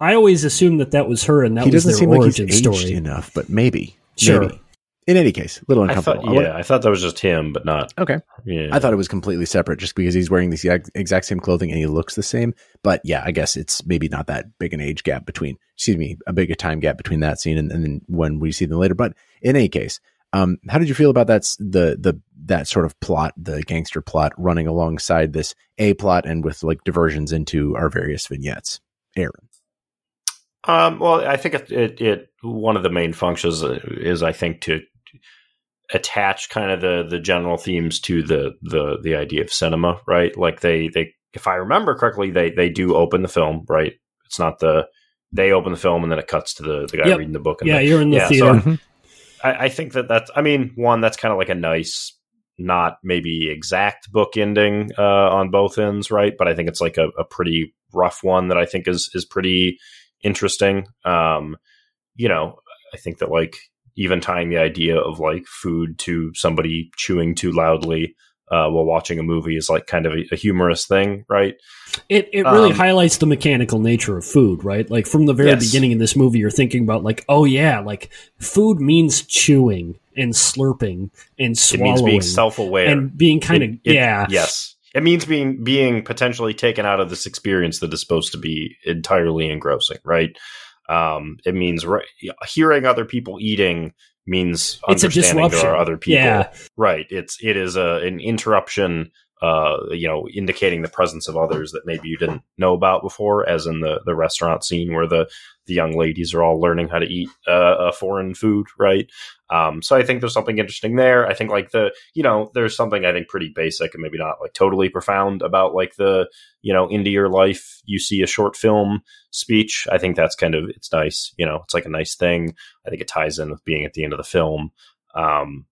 I always assumed that that was her and that He was doesn't their seem like he's origin aged story. enough, but maybe. Sure. Maybe. In any case, a little I uncomfortable. thought, yeah, I thought that was just him, but not. Okay. Yeah, I thought it was completely separate just because he's wearing the exact, same clothing and he looks the same. But yeah, I guess it's maybe not that big an age gap between, excuse me, a big a time gap between that scene and, and then when we see them later. But in any case, um, how did you feel about that, s- the, the, that sort of plot, the gangster plot running alongside this A plot and with like diversions into our various vignettes? Aaron. Um, well, I think it, it, it one of the main functions uh, is, I think, to attach kind of the the general themes to the the the idea of cinema, right? Like they they, if I remember correctly, they they do open the film, right? It's not the they open the film and then it cuts to the the guy Yep. reading the book. And Yeah, the- you're in the Yeah, so theater. I, I think that that's. I mean, one that's kind of like a nice, not maybe exact book ending uh, on both ends, right? But I think it's like a, a pretty rough one that I think is is pretty interesting. Um, you know, I think that like even tying the idea of like food to somebody chewing too loudly uh, while watching a movie is like kind of a, a humorous thing, right? It it really Um, highlights the mechanical nature of food, right? Like from the very Yes. beginning of this movie, you're thinking about like, oh yeah, like food means chewing and slurping and It swallowing means being self aware and being kind of It- it- yeah, Yes. It means being being potentially taken out of this experience that is supposed to be entirely engrossing, right? Um, it means right, hearing other people eating means It's a understanding there disruption. are other people. Yeah. Right. It's it is a an interruption. Uh, you know, indicating the presence of others that maybe you didn't know about before, as in the the restaurant scene where the the young ladies are all learning how to eat uh, a foreign food, right? Um, so I think there's something interesting there. I think like the, you know, there's something I think pretty basic and maybe not like totally profound about like the, you know, into your life, you see a short film speech. I think that's kind of, it's nice. You know, it's like a nice thing. I think it ties in with being at the end of the film. Um,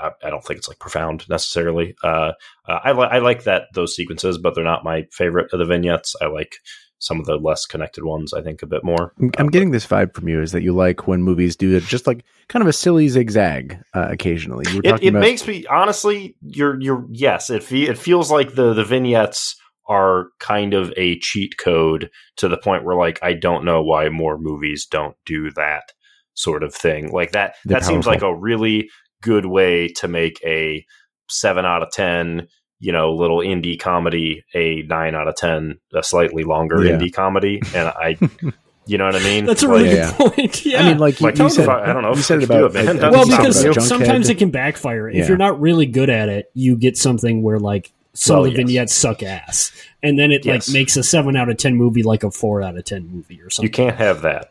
I, I don't think it's like profound necessarily. Uh, uh, I, li- I like that those sequences, but they're not my favorite of the vignettes. I like some of the less connected ones. I think a bit more. I'm, Uh, getting this vibe from you is that you like when movies do just like kind of a silly zigzag uh, occasionally. It, it about makes me honestly you're you're yes it fe- it feels like the the vignettes are kind of a cheat code to the point where like I don't know why more movies don't do that sort of thing like that They're that seems like a really good way to make a 7 out of 10 you know little indie comedy a 9 out of 10 a slightly longer Yeah. indie comedy and I you know what I mean That's a really Yeah, good point. Yeah. I mean, like you, Like, you totally said, fine. I don't know You said I it could do about it, man. uh, well, because about sometimes Junkhead. it can backfire. Yeah. If you're not really good at it, you get something where like some Well, of the yes. vignettes suck ass, and then it Yes. like makes a seven out of ten movie like a four out of ten movie or something. you can't have that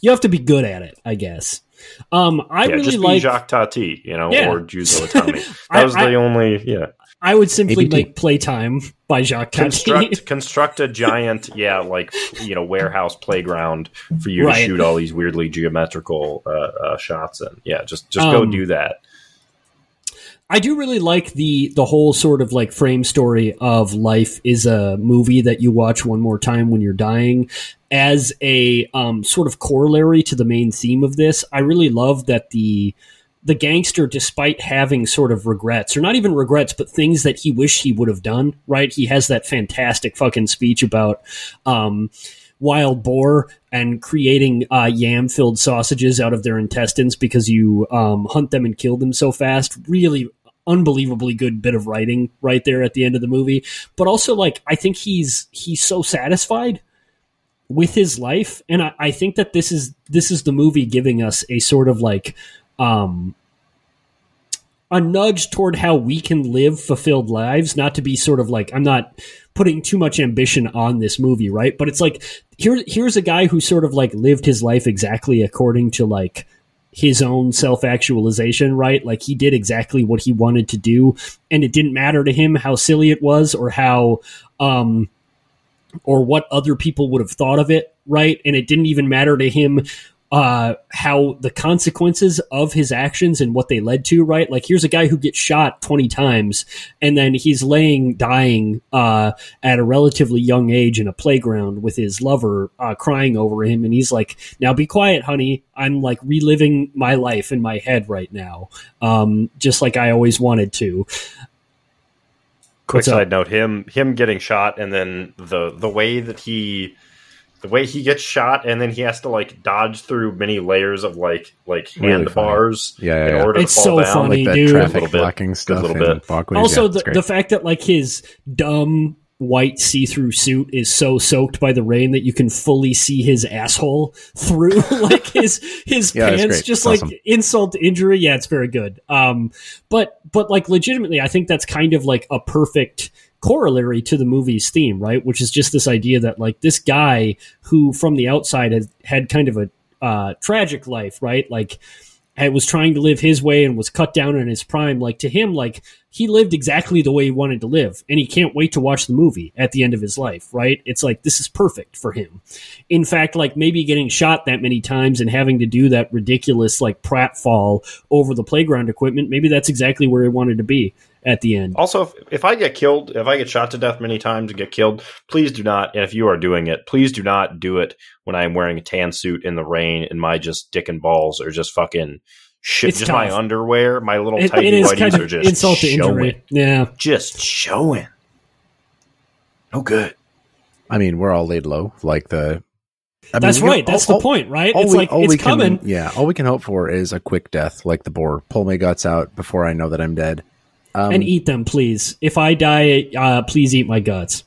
You have to be good at it, I guess. Um, I yeah, really just like. Jacques Tati, you know, Yeah. or Juzo Itami. I- That was I- the only, yeah. I would simply ABT. like Playtime by Jacques Tati. Construct, construct a giant, yeah, like you know, warehouse playground for you Right. to shoot all these weirdly geometrical uh, uh, shots in. Yeah, just just go Um, do that. I do really like the the whole sort of like frame story of life is a movie that you watch one more time when you're dying as a um, sort of corollary to the main theme of this. I really love that the the gangster, despite having sort of regrets, or not even regrets, but things that he wished he would have done, right? He has that fantastic fucking speech about um, wild boar and creating uh, yam filled sausages out of their intestines because you um, hunt them and kill them so fast. Really unbelievably good bit of writing right there at the end of the movie. But also, like, I think he's he's so satisfied with his life, and I, I think that this is this is the movie giving us a sort of like um a nudge toward how we can live fulfilled lives, not to be sort of like I'm not putting too much ambition on this movie, right? But it's like here here's a guy who sort of like lived his life exactly according to like his own self actualization, right? Like he did exactly what he wanted to do, and it didn't matter to him how silly it was or how um or what other people would have thought of it, right? And it didn't even matter to him uh how the consequences of his actions and what they led to right? Like here's a guy who gets shot 20 times and then he's laying dying uh at a relatively young age in a playground with his lover uh crying over him and he's like now be quiet honey. I'm like reliving my life in my head right now. Um just like i always wanted to. Quick side note: him him getting shot, and then the the way that he the way he gets shot and then he has to like dodge through many layers of like like Really handbars funny. Yeah, yeah, in order It's to fall so down. funny. like that dude. traffic Little bit. blocking stuff. little bit. Walkways. also, yeah, the, the fact that like his dumb white see-through suit is so soaked by the rain that you can fully see his asshole through like his his Yeah, pants just It's like awesome. insult to injury yeah it's very good um but but like legitimately i think that's kind of like a perfect corollary to the movie's theme right? Which is just this idea that like this guy who from the outside had had kind of a uh tragic life right? Like and was trying to live his way and was cut down in his prime. Like to him like he lived exactly the way he wanted to live. And he can't wait to watch the movie at the end of his life right? It's like this is perfect for him. In fact like maybe getting shot that many times and having to do that ridiculous like pratfall over the playground equipment maybe that's exactly where he wanted to be at the end Also, if, if I get killed, if I get shot to death many times and get killed, please do not. And if you are doing it, please do not do it when I'm wearing a tan suit in the rain and my just dick and balls are just fucking shit. It's just my underwear, my little it, tidy it is whities kind are just insult to showing. injury yeah Just showing. No good. I mean, we're all laid low, like the. I mean, that's can- right that's all- the point right it's we- like all it's we can- coming yeah, all we can hope for is a quick death, like the boar. Pull my guts out before I know that I'm dead. Um, and eat them please if i die uh please eat my guts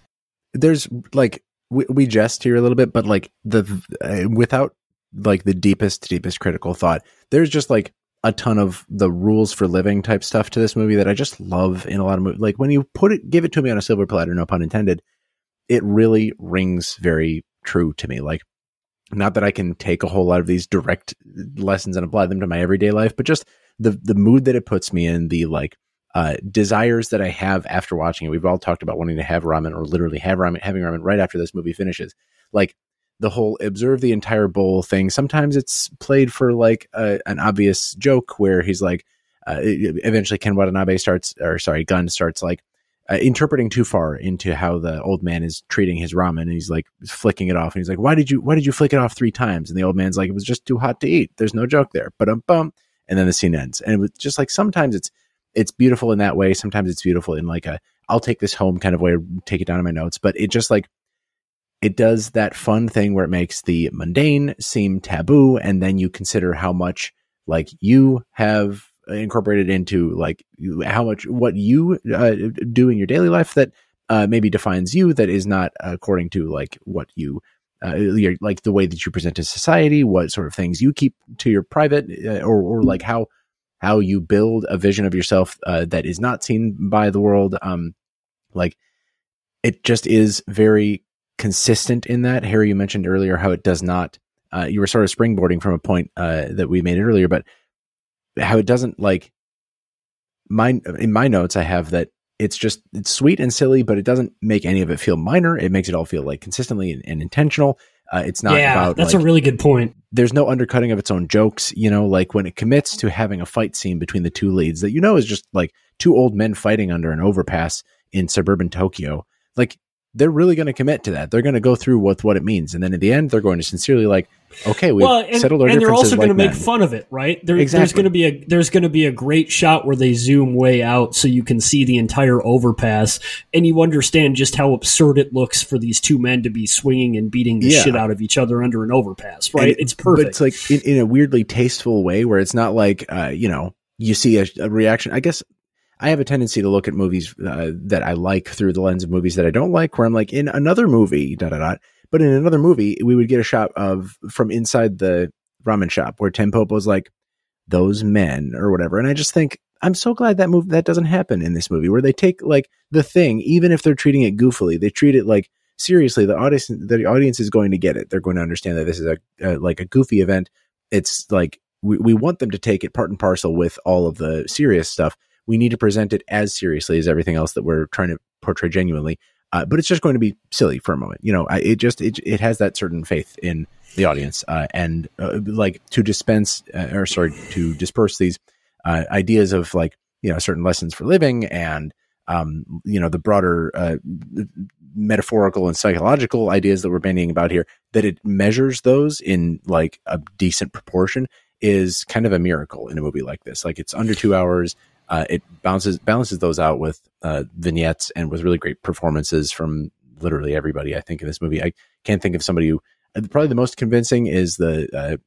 there's like we, we jest here a little bit, but like the uh, without like the deepest, deepest critical thought, there's just like a ton of the rules for living type stuff to this movie that I just love in a lot of movies. Like when you put it, give it to me on a silver platter, no pun intended, it really rings very true to me. Like, not that I can take a whole lot of these direct lessons and apply them to my everyday life, but just the the mood that it puts me in, the like uh, desires that I have after watching it. We've all talked about wanting to have ramen or literally have ramen, having ramen right after this movie finishes. Like the whole observe the entire bowl thing. Sometimes it's played for like a, an obvious joke where he's like, uh, eventually Ken Watanabe starts, or sorry, Gunn starts like uh, interpreting too far into how the old man is treating his ramen, and he's like flicking it off, and he's like, "Why did you? Why did you flick it off three times?" And the old man's like, "It was just too hot to eat." There's no joke there, but um bum, and then the scene ends, and it was just like sometimes it's it's beautiful in that way. Sometimes it's beautiful in like a I'll take this home kind of way, take it down in my notes. But it just like it does that fun thing where it makes the mundane seem taboo, and then you consider how much like you have incorporated into like how much what you uh, do in your daily life that uh, maybe defines you that is not according to like what you uh, like the way that you present to society, what sort of things you keep to your private, uh, or or like how how you build a vision of yourself uh, that is not seen by the world. Um, like it just is very consistent in that. Harry, you mentioned earlier how it does not. Uh, you were sort of springboarding from a point uh, that we made earlier, but how it doesn't like my in my notes. I have that it's just it's sweet and silly, but it doesn't make any of it feel minor. It makes it all feel like consistently and, and intentional. Uh, it's not yeah about that's like, a really good point there's no undercutting of its own jokes, you know, like when it commits to having a fight scene between the two leads that you know is just like two old men fighting under an overpass in suburban Tokyo. Like they're really going to commit to that. They're going to go through with what it means, and then at the end, they're going to sincerely like, okay, we've well, and, settled our and they're differences also going to make fun of it, right? There, There's going to be a there's going to be a great shot where they zoom way out so you can see the entire overpass, and you understand just how absurd it looks for these two men to be swinging and beating the Yeah. shit out of each other under an overpass, right? And it's perfect. But it's like in, in a weirdly tasteful way where it's not like, uh, you know, you see a, a reaction. I guess I have a tendency to look at movies uh, that I like through the lens of movies that I don't like, where I'm like, in another movie, da da da. But in another movie, we would get a shot of from inside the ramen shop where was like, those men or whatever. And I just think, I'm so glad that move that doesn't happen in this movie where they take like the thing, even if they're treating it goofily, they treat it like seriously. The audience, the audience is going to get it. They're going to understand that this is a, a like a goofy event. It's like we, we want them to take it part and parcel with all of the serious stuff. We need to present it as seriously as everything else that we're trying to portray genuinely. Uh, but it's just going to be silly for a moment. You know, I, it just, it, it has that certain faith in the audience, uh, and, uh, like to dispense, uh, or sorry, to disperse these, uh, ideas of like, you know, certain lessons for living and, um, you know, the broader, uh, metaphorical and psychological ideas that we're bandying about here, that it measures those in like a decent proportion is kind of a miracle in a movie like this. Like it's under two hours. Uh, it bounces balances those out with uh, vignettes and with really great performances from literally everybody. I think in this movie, I can't think of somebody who Uh, Probably the most convincing is the uh,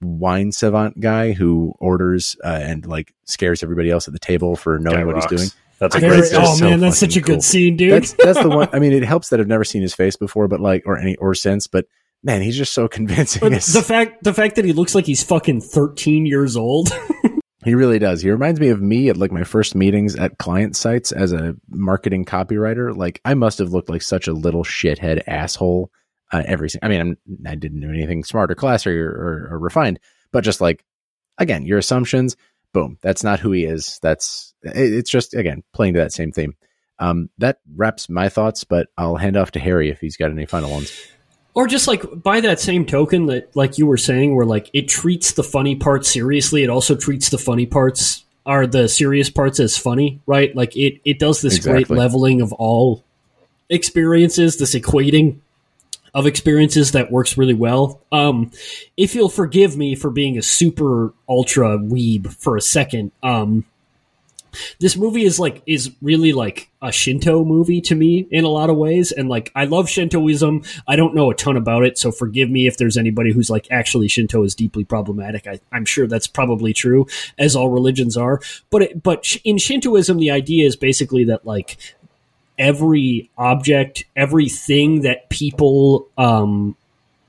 wine savant guy who orders uh, and like scares everybody else at the table for knowing Guy what rocks. he's doing. That's a great. Oh so man, that's such a fucking cool. good scene, dude. That's that's the one. I mean, it helps that I've never seen his face before, but like or any or since. But man, he's just so convincing. But the fact the fact that he looks like he's fucking 13 years old. He really does. He reminds me of me at like my first meetings at client sites as a marketing copywriter. Like I must have looked like such a little shithead asshole. Uh, every, I mean, I'm, I didn't do anything smart or classy or, or, or refined, but just like, again, your assumptions, boom, that's not who he is. That's, it, it's just, again, playing to that same theme. Um, that wraps my thoughts, but I'll hand off to Harry if he's got any final ones. Or just like by that same token that like you were saying where like it treats the funny parts seriously, it also treats the funny parts are the serious parts as funny, right? Like it it does this great leveling of all experiences, this equating of experiences that works really well. Um, if you'll forgive me for being a super ultra weeb for a second, um, this movie is like is really like a Shinto movie to me in a lot of ways, and like I love Shintoism. I don't know a ton about it, so forgive me if there's anybody who's like actually Shinto is deeply problematic. I, I'm sure that's probably true, as all religions are. But it, but in Shintoism, the idea is basically that like every object, everything that people um,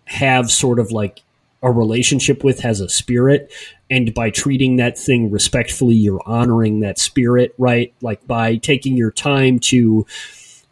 have sort of like a relationship with has a spirit. And by treating that thing respectfully, you're honoring that spirit, right? Like by taking your time to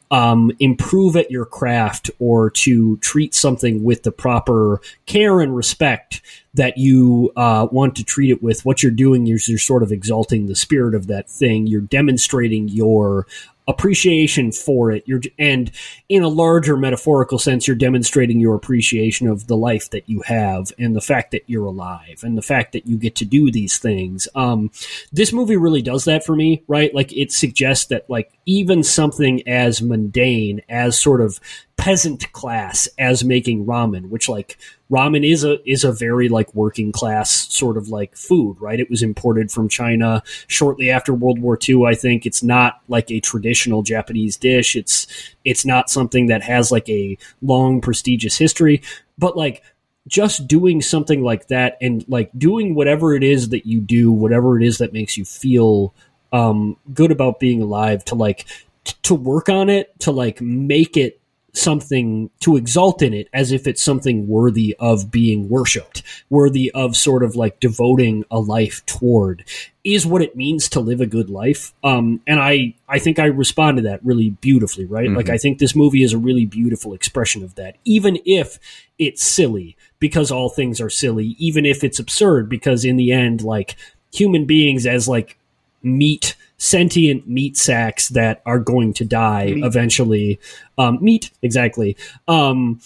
um, improve at your craft or to treat something with the proper care and respect that you uh, want to treat it with, what you're doing is you're sort of exalting the spirit of that thing. You're demonstrating your appreciation for it. You're and in a larger metaphorical sense, you're demonstrating your appreciation of the life that you have and the fact that you're alive and the fact that you get to do these things. Um, this movie really does that for me, right? Like it suggests that like even something as mundane as sort of peasant class as making ramen, which like ramen is a is a very like working class sort of like food, right? It was imported from China shortly after World War II. I think it's not like a traditional Japanese dish. It's it's not something that has like a long prestigious history, but like just doing something like that and like doing whatever it is that you do, whatever it is that makes you feel um, good about being alive, to like t- to work on it, to like make it something to exalt in it as if it's something worthy of being worshipped, worthy of sort of like devoting a life toward is what it means to live a good life. Um, and I, I think I respond to that really beautifully, right? Like, I think this movie is a really beautiful expression of that, even if it's silly, because all things are silly, even if it's absurd, because in the end, like, human beings as like meat sentient meat sacks that are going to die eventually. Um meat exactly. Um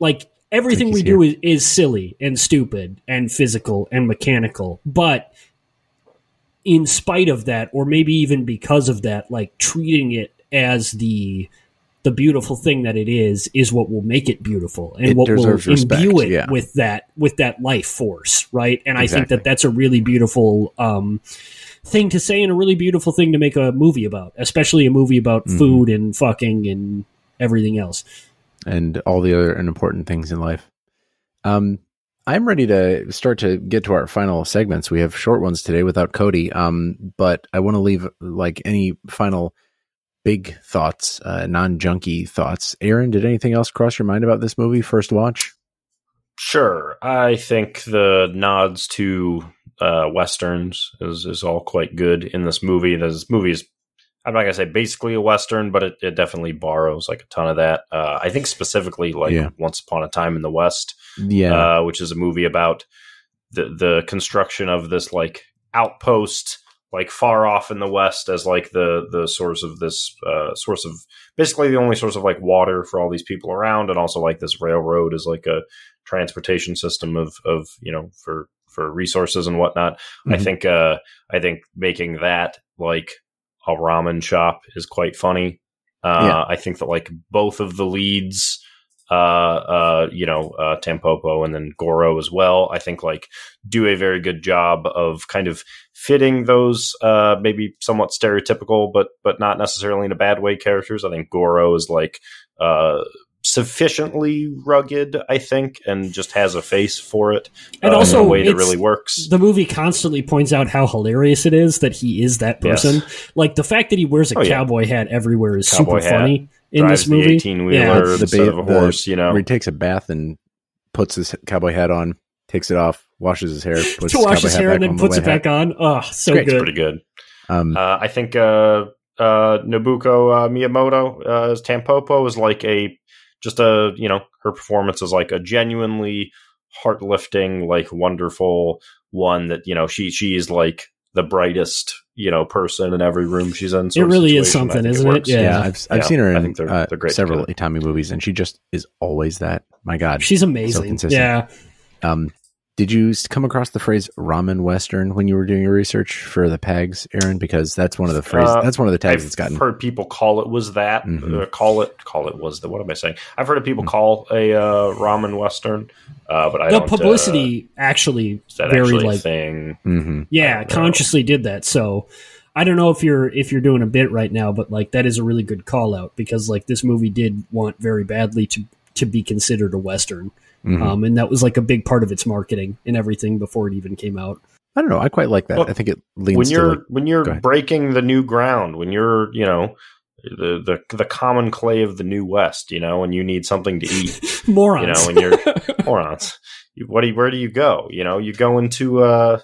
like everything we Twinkies do is, is silly and stupid and physical and mechanical but in spite of that or maybe even because of that like treating it as the the beautiful thing that it is is what will make it beautiful and It what will respect, imbue it yeah. with that with that life force right? And i think that that's a really beautiful um thing to say and a really beautiful thing to make a movie about especially a movie about Mm-hmm. food and fucking and everything else and all the other important things in life. Um, I'm ready to start to get to our final segments. We have short ones today without Cody. Um, but I want to leave like any final big thoughts, uh, non junky thoughts. Aaron, did anything else cross your mind about this movie? First watch. Sure. I think the nods to uh, westerns is, is all quite good in this movie. This movie is, I'm not gonna say basically a western, but it, it definitely borrows like a ton of that. Uh, I think specifically like Yeah. Once Upon a Time in the West, Yeah. uh, which is a movie about the the construction of this like outpost like far off in the west as like the the source of this uh, source of basically the only source of like water for all these people around and also like this railroad is like a transportation system of of you know for for resources and whatnot i Mhm. think uh i think making that like a ramen shop is quite funny uh Yeah. i think that like both of the leads uh, uh, you know, uh, Tampopo and then Goro as well. I think like do a very good job of kind of fitting those uh, maybe somewhat stereotypical, but but not necessarily in a bad way characters. I think Goro is like uh, sufficiently rugged, I think, and just has a face for it. And uh, also, in a way that it's- really works. the movie constantly points out how hilarious it is that he is that Yes. person. Like the fact that he wears a Oh, yeah. cowboy hat everywhere is Cowboy super hat, funny in this movie. the eighteen wheeler Yeah. The instead ba- of a the- horse. You know, Where he takes a bath and puts his cowboy hat on, takes it off, washes his hair, puts to his wash cowboy his hair and then on the puts it wet hat. back on. Oh, so Great. it's good. pretty good. Um, Uh, I think uh, uh, Nobuko uh, Miyamoto uh, as Tampopo is like a just a you know her performance is like a genuinely heart lifting, like wonderful one that you know she she is like the brightest you know person in every room she's in. It really is something, isn't it? works. Yeah. yeah, I've I've Yeah, seen her I in think they're- uh, they're great several together. Itami movies, and she just is always that. My God, She's amazing. consistent. yeah. Um, did you come across the phrase ramen western when you were doing your research for the PAGs, Aaron? Because that's one of the phrases. Uh, that's one of the tags I've that's gotten. heard people call it was that Mhm. uh, call it call it was the what am I saying? I've heard of people Mhm. call a uh, ramen western, uh, but I The don't. uh, publicity actually is that very actually like thing? hmm yeah, I don't know. consciously did that. So I don't know if you're if you're doing a bit right now, but like that is a really good call out because like this movie did want very badly to to be considered a western. Hmm Um, and that was like a big part of its marketing and everything before it even came out. I don't know. I quite like that. Well, I think it leans when you're like, when you're breaking the new ground, when you're you know the the the common clay of the new west, you know, and you need something to eat, Morons. you know, when you're morons. You- What do you, where do you go? You know, you go into uh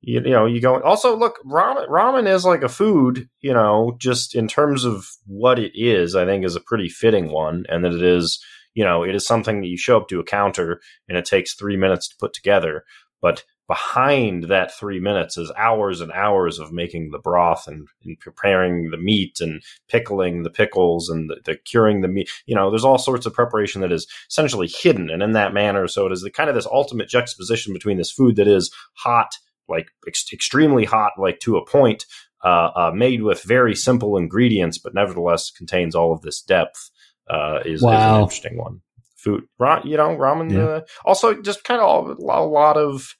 you, you know you go also look ramen ramen is like a food you know just in terms of what it is i think is a pretty fitting one and that it is you know it is something that you show up to a counter and it takes three minutes to put together but behind that three minutes is hours and hours of making the broth and, and preparing the meat and pickling the pickles and the, the curing the meat you know there's all sorts of preparation that is essentially hidden and in that manner so it is the kind of this ultimate juxtaposition between this food that is hot like ex- extremely hot, like to a point, uh, uh, made with very simple ingredients, but nevertheless contains all of this depth. Uh, is, is an interesting one. Food, ra- you know, ramen. Yeah. Uh, also, just kind of a lot of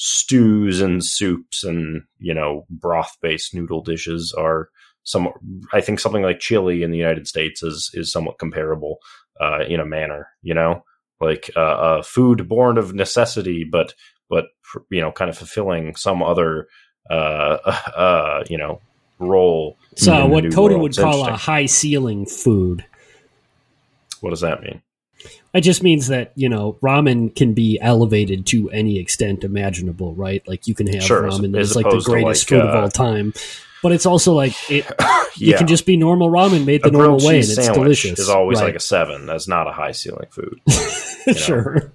stews and soups and you know broth based noodle dishes are some. I think something like chili in the United States is is somewhat comparable uh, in a manner. You know, like uh, uh, food born of necessity, but but you know, kind of fulfilling some other uh, uh, you know role. so what Cody world. would call a high ceiling food. What does that mean? It just means that you know ramen can be elevated to any extent imaginable, right? Like you can have Sure, ramen that's like the greatest like, food of uh, all time, but it's also like it, yeah, it can just be normal ramen made the normal way, and it's delicious. is always Right. like a seven. That's not a high ceiling food. know. sure.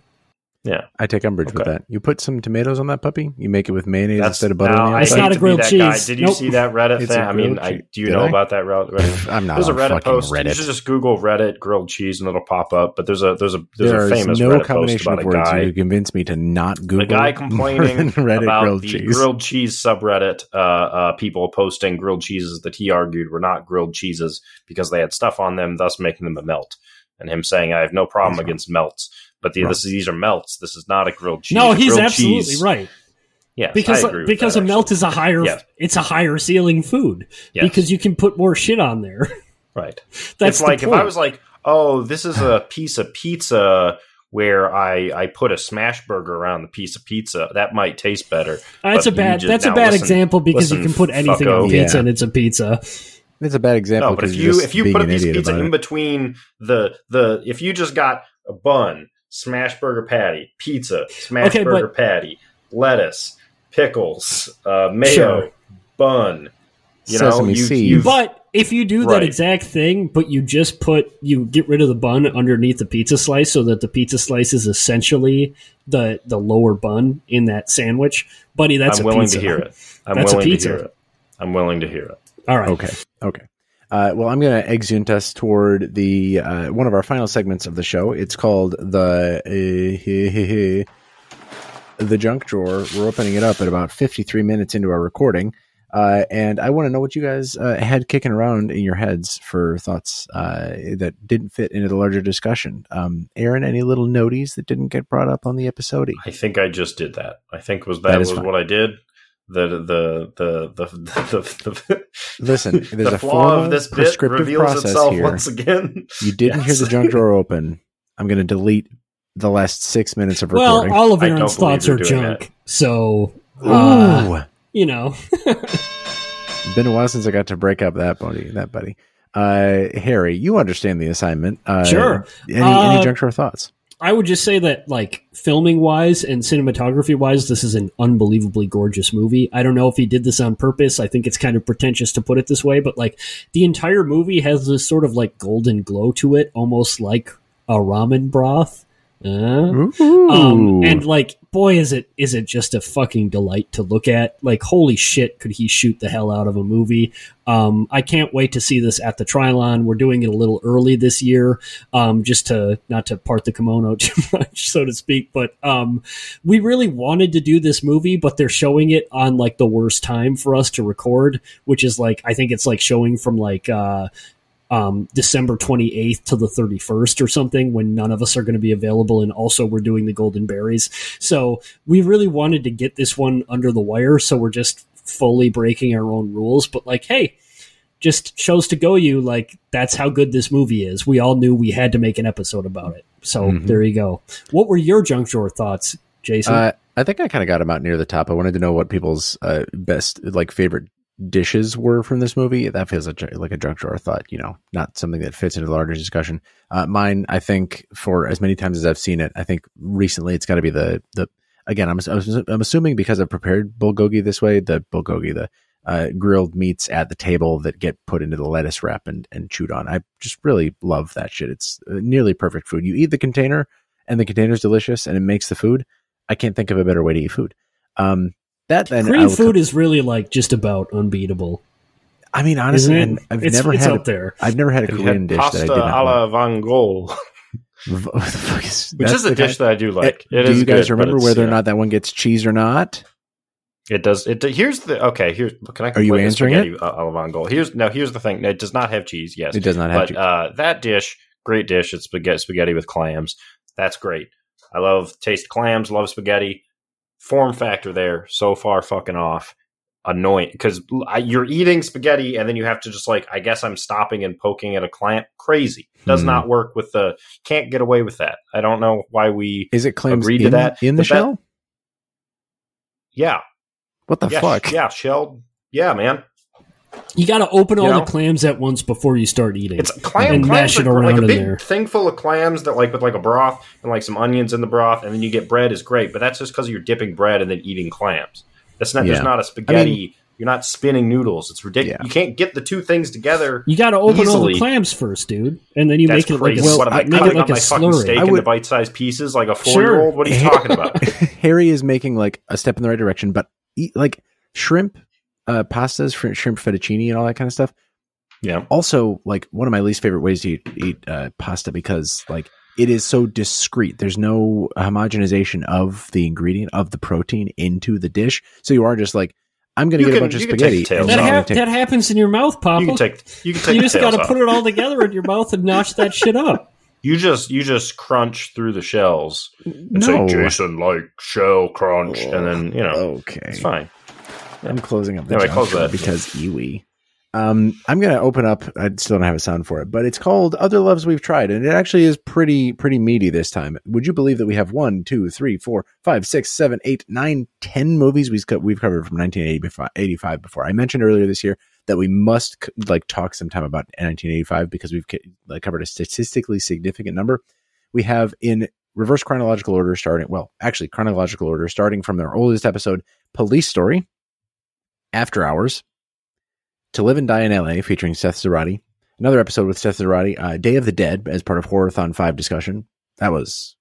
Yeah, I take umbrage with that. You put some tomatoes on that puppy. You make it with mayonnaise that's instead of butter now, on the I It's not a grilled that guy. cheese. Did you Nope. see that Reddit It's thing? I mean, I, do you Did know I? about that Reddit? I'm not There's a Reddit fucking post. You should just Google Reddit grilled cheese and it'll pop up. But there's a there's a there's there a famous no Reddit post combination about of a words guy you convince me to not Google. a guy complaining Reddit about grilled the cheese. grilled cheese subreddit. Uh, uh, people posting grilled cheeses that he argued were not grilled cheeses because they had stuff on them, thus making them a melt. And him saying, "I have no problem against melts, but the, Wrong. this, these are melts. This is not a grilled cheese. No, he's absolutely cheese- right. Yes, Because I agree with because that, a melt actually. is a higher Yeah. it's a higher ceiling food Yes. because you can put more shit on there. right. That's it's like the if. I was like, "Oh, this is a piece of pizza." Where I, I put a smash burger around the piece of pizza, that might taste better. that's but a bad just- that's a bad listen- example because you can put anything on pizza Yeah. and it's a pizza. It's a bad example. No, but if 'cause you if you put a piece of pizza in between the the if you just got a bun, smash burger patty, pizza, smash Okay, burger but- patty, lettuce, pickles, uh, mayo, Sure. bun, you Sesame know, you, seeds. But if you do that exact thing, but you just put you get rid of the bun underneath the pizza slice, so that the pizza slice is essentially the the lower bun in that sandwich, buddy. That's I'm a willing pizza. to hear it. I'm That's a willing to pizza. hear it. I'm willing to hear it. All right. Okay. Okay. Uh, well, I'm going to exeunt us toward the uh, one of our final segments of the show. It's called the uh, the junk drawer. We're opening it up at about 53 minutes into our recording, uh, and I want to know what you guys uh, had kicking around in your heads for thoughts uh, that didn't fit into the larger discussion. Um, Aaron, any little noties that didn't get brought up on the episode? I think I just did that. I think was That that, was fine. what I did. The the the the the, the, Listen, there's the a flaw of this bit prescriptive reveals process itself here. once again. You didn't hear the junk drawer open. I'm going to delete the last six minutes of recording. Well, all of I Aaron's thoughts you're are doing junk. So, uh, you know, been a while since I got to break up that buddy. That buddy, uh, Harry. You understand the assignment? Uh, Sure. Any, Uh, any junk drawer thoughts? I would just say that, like, filming wise and cinematography wise, this is an unbelievably gorgeous movie. I don't know if he did this on purpose. I think it's kind of pretentious to put it this way, but, like, the entire movie has this sort of, like, golden glow to it, almost like a ramen broth. Um, and like, boy, is it is it just a fucking delight to look at. Like, holy shit, could he shoot the hell out of a movie? Um, I can't wait to see this at the Trylon. We're doing it a little early this year, um, just to not to part the kimono too much, so to speak. But um, we really wanted to do this movie, but they're showing it on like the worst time for us to record, which is like I think it's like showing from like. Uh, um, December 28th to the 31st or something when none of us are going to be available. And also, we're doing the Golden Berries. So, we really wanted to get this one under the wire. So, we're just fully breaking our own rules. But, like, hey, just shows to go you, like, that's how good this movie is. We all knew we had to make an episode about it. So, Mhm. there you go. What were your junk drawer thoughts, Jason? Uh, I think I kind of got him out near the top. I wanted to know what people's uh, best, like, favorite dishes were from this movie. That feels like, like a junk drawer thought, you know, not something that fits into the larger discussion. Uh, mine, I think, for as many times as I've seen it, I think recently it's got to be the the. Again, I'm I'm assuming because I've prepared bulgogi this way, the bulgogi, the uh, grilled meats at the table that get put into the lettuce wrap and, and chewed on. I just really love that shit. It's uh, nearly perfect food. You eat the container, and the container's delicious, and it makes the food. I can't think of a better way to eat food. Um, that then Korean will food is really like just about unbeatable. I mean, honestly, it? I've it's, never it's had. up A, there. I've never had a Have Korean had dish pasta that I did not. a la love. Van Gogh, What the fuck is, which is a dish kind- that I do like. Eh, It do you guys good, remember whether you or not that one gets cheese or not? it does? It here's the okay. Here's can I? Are you answering spaghetti a la Van Gogh? Here's now. Here's the thing. It does not have cheese. Yes, It does not have but cheese. uh, that dish, great dish. It's spaghetti, spaghetti with clams. That's great. I love taste clams. Love spaghetti. Form factor there so far fucking off. Annoying because you're eating spaghetti and then you have to just like I guess I'm stopping and poking at a clamp. Crazy. Does Hmm. not work with the. Can't get away with that. I don't know why we. Is it claims agreed to in, that. in the The bet- shell? Yeah. What the yeah. fuck? Yeah. Shelled. Yeah, man. You got to open all You the clams at once before you start eating. It's clam, And clams mash it are like around a in big there. thing full of clams that like with like a broth and like some onions in the broth, and then you get bread is great. But that's just because you're dipping bread and then eating clams. That's not. Yeah. There's not a spaghetti. you're not spinning noodles. It's ridiculous. Yeah. You can't get the two things together. you got to open all the clams first, dude, and then you That's make it like crazy. a, what am I make it cutting like up a my fucking slurry. steak I into bite-sized pieces like a four-year-old? What are you talking about? Harry is making like a step in the right direction, but eat, like shrimp, uh, pastas, fr- shrimp fettuccine, and all that kind of stuff. Yeah. Also, like one of my least favorite ways to eat, eat uh, pasta because like it is so discreet. There's no homogenization of the ingredient of the protein into the dish, so you are just like, I'm going to You get a bunch of spaghetti. take the tails and that, I'm off. gonna hap- take- that happens in your mouth, Papa. You can take you can take you just got to put it all together in your mouth and notch that shit up. You just you just crunch through the shells and no. say Jason like shell crunch, and then you know okay, it's fine. I'm closing up the Anyway, close that. because Iwi. Um, I'm gonna open up. I still don't have a sound for it, but it's called "Other Loves We've Tried," and it actually is pretty pretty meaty this time. Would you believe that we have one, two, three, four, five, six, seven, eight, nine, ten movies we've we've covered from 1985 before? I mentioned earlier this year that we must c- like talk sometime about 1985 because we've like covered a statistically significant number. We have in reverse chronological order starting well actually chronological order starting from our oldest episode police story after hours to live and die in la featuring seth zarati another episode with seth zarati uh, day of the dead as part of horrorthon 5 discussion. That was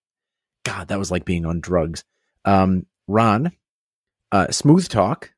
god that was like being on drugs. Um, ran uh, smooth talk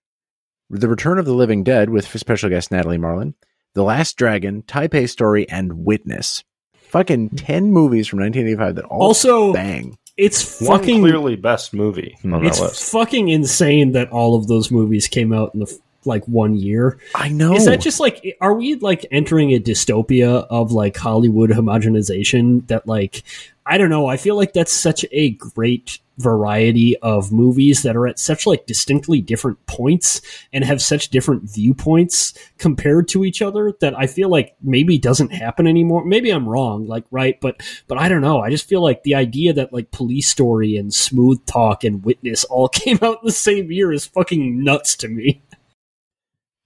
the return of the living dead with special guest natalie marlin the last dragon taipei story and witness. Fucking 10 movies from 1985 that all Also, bang. it's One fucking clearly best movie on that it's list. fucking insane that all of those movies came out in the f- like one year. i know Is that just like are we like entering a dystopia of like Hollywood homogenization that like I don't know. I feel like that's such a great variety of movies that are at such like distinctly different points and have such different viewpoints compared to each other that I feel like maybe doesn't happen anymore. Maybe I'm wrong, like right, but but I don't know. I just feel like the idea that like Police Story and Smooth Talk and Witness all came out in the same year is fucking nuts to me.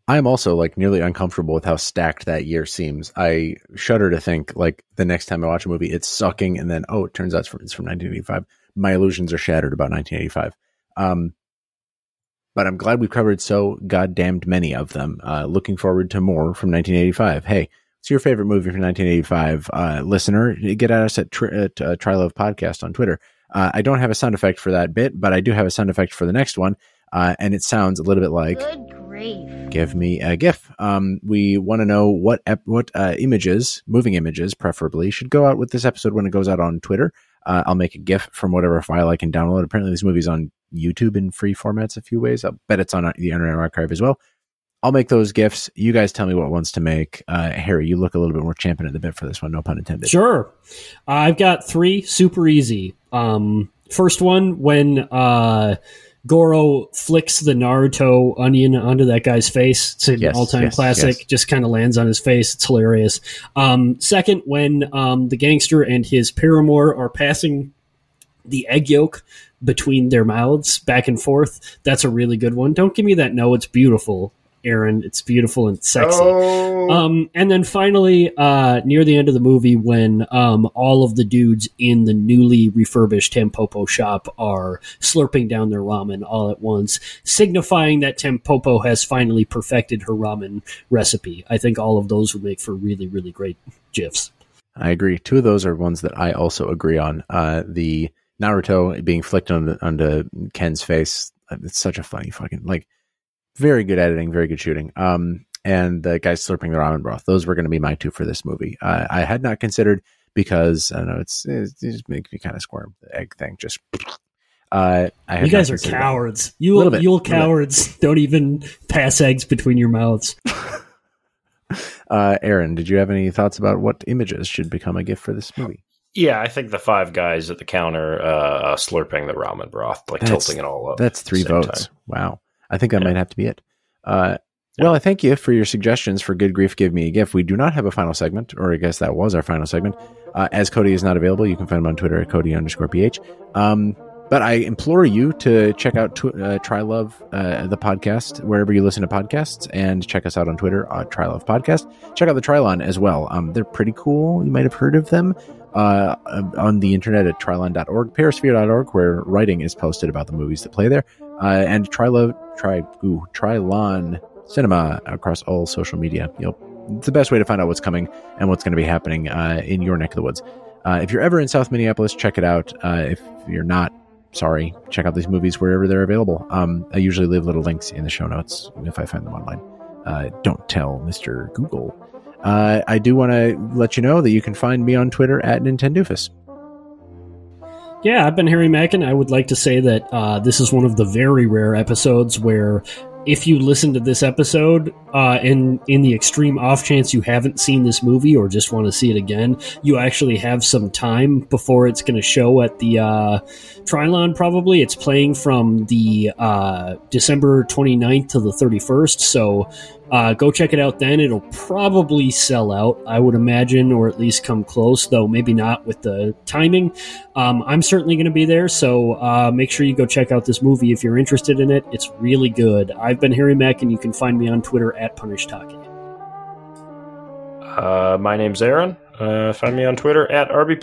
I am also like nearly uncomfortable with how stacked that year seems. I shudder to think like the next time I watch a movie, it's sucking, and then oh, it turns out it's from, it's from 1985. My illusions are shattered about 1985. Um, but I'm glad we've covered so goddamned many of them. Uh, looking forward to more from 1985. Hey, what's your favorite movie from 1985? Uh, listener, get at us at, tri- at uh, Trylove Podcast on Twitter. Uh, I don't have a sound effect for that bit, but I do have a sound effect for the next one. Uh, and it sounds a little bit like Good. Give me a GIF. Um, we want to know what ep- what uh, images, moving images, preferably, should go out with this episode when it goes out on Twitter. Uh, I'll make a GIF from whatever file I can download. Apparently, this movie's on YouTube in free formats a few ways. I'll bet it's on the Internet Archive as well. I'll make those GIFs. You guys tell me what ones to make. Uh, Harry, you look a little bit more champion at the bit for this one. No pun intended. Sure. I've got three super easy. Um, first one, when uh, Goro flicks the Naruto onion onto that guy's face. It's an Yes, all time yes, classic. yes. Just kind of lands on his face. It's hilarious. Um, second, when um, the gangster and his paramour are passing the egg yolk between their mouths back and forth. That's a really good one. Don't give me that. No, it's beautiful, Aaron. It's beautiful and sexy. Oh, Um, and then finally, uh, near the end of the movie, when um, all of the dudes in the newly refurbished Tampopo shop are slurping down their ramen all at once, signifying that Tampopo has finally perfected her ramen recipe. I think all of those would make for really, really great gifs. I agree. Two of those are ones that I also agree on. Uh, the Naruto being flicked onto, onto Ken's face. uh, It's such a funny fucking like very good editing, very good shooting. Um, and the guy slurping the ramen broth. Those were going to be my two for this movie. Uh, I had not considered because I don't know it's, it just makes me kind of squirm. The egg thing just. Uh, I had You guys are considered that. cowards. You, Little bit, you little bit. cowards don't even pass eggs between your mouths. Uh, Aaron, did you have any thoughts about what images should become a gift for this movie? yeah, I think the five guys at the counter uh, slurping the ramen broth, like That's- tilting it all up. That's three votes. time. Wow. I think that Yeah. might have to be it. Uh, well, I thank you for your suggestions for Good Grief Give Me a Gift. We do not have a final segment, or I guess that was our final segment. Uh, as Cody is not available, you can find him on Twitter at Cody underscore PH. Um, but I implore you to check out tw- uh, Trylove, uh, the podcast, wherever you listen to podcasts, and check us out on Twitter, uh, Trylove Podcast. Check out the Trylon as well. Um, they're pretty cool. You might have heard of them uh, on the internet at trylon.org, perisphere.org, where writing is posted about the movies that play there, uh, and Trilo, Tri, ooh, Trylon Cinema across all social media. You know, it's the best way to find out what's coming and what's going to be happening uh, in your neck of the woods. Uh, if you're ever in South Minneapolis, check it out. Uh, if you're not, sorry, check out these movies wherever they're available. Um, I usually leave little links in the show notes if I find them online. Uh, don't tell Mr. Google. Uh, I do want to let you know that you can find me on Twitter at Nintendoofus. Yeah, I've been Harry Mackin. I would like to say that uh, this is one of the very rare episodes where, if you listen to this episode, uh, in in the extreme off chance you haven't seen this movie or just want to see it again, you actually have some time before it's going to show at the uh, Trylon. Probably it's playing from the uh, December 29th to the 31st. So uh, go check it out then. It'll probably sell out, I would imagine, or at least come close, though maybe not with the timing. Um, I'm certainly going to be there, so uh, make sure you go check out this movie if you're interested in it. It's really good. I've been Harry Mack, and you can find me on Twitter at PunishTake. Uh, my name's Aaron. Uh, find me on Twitter at RB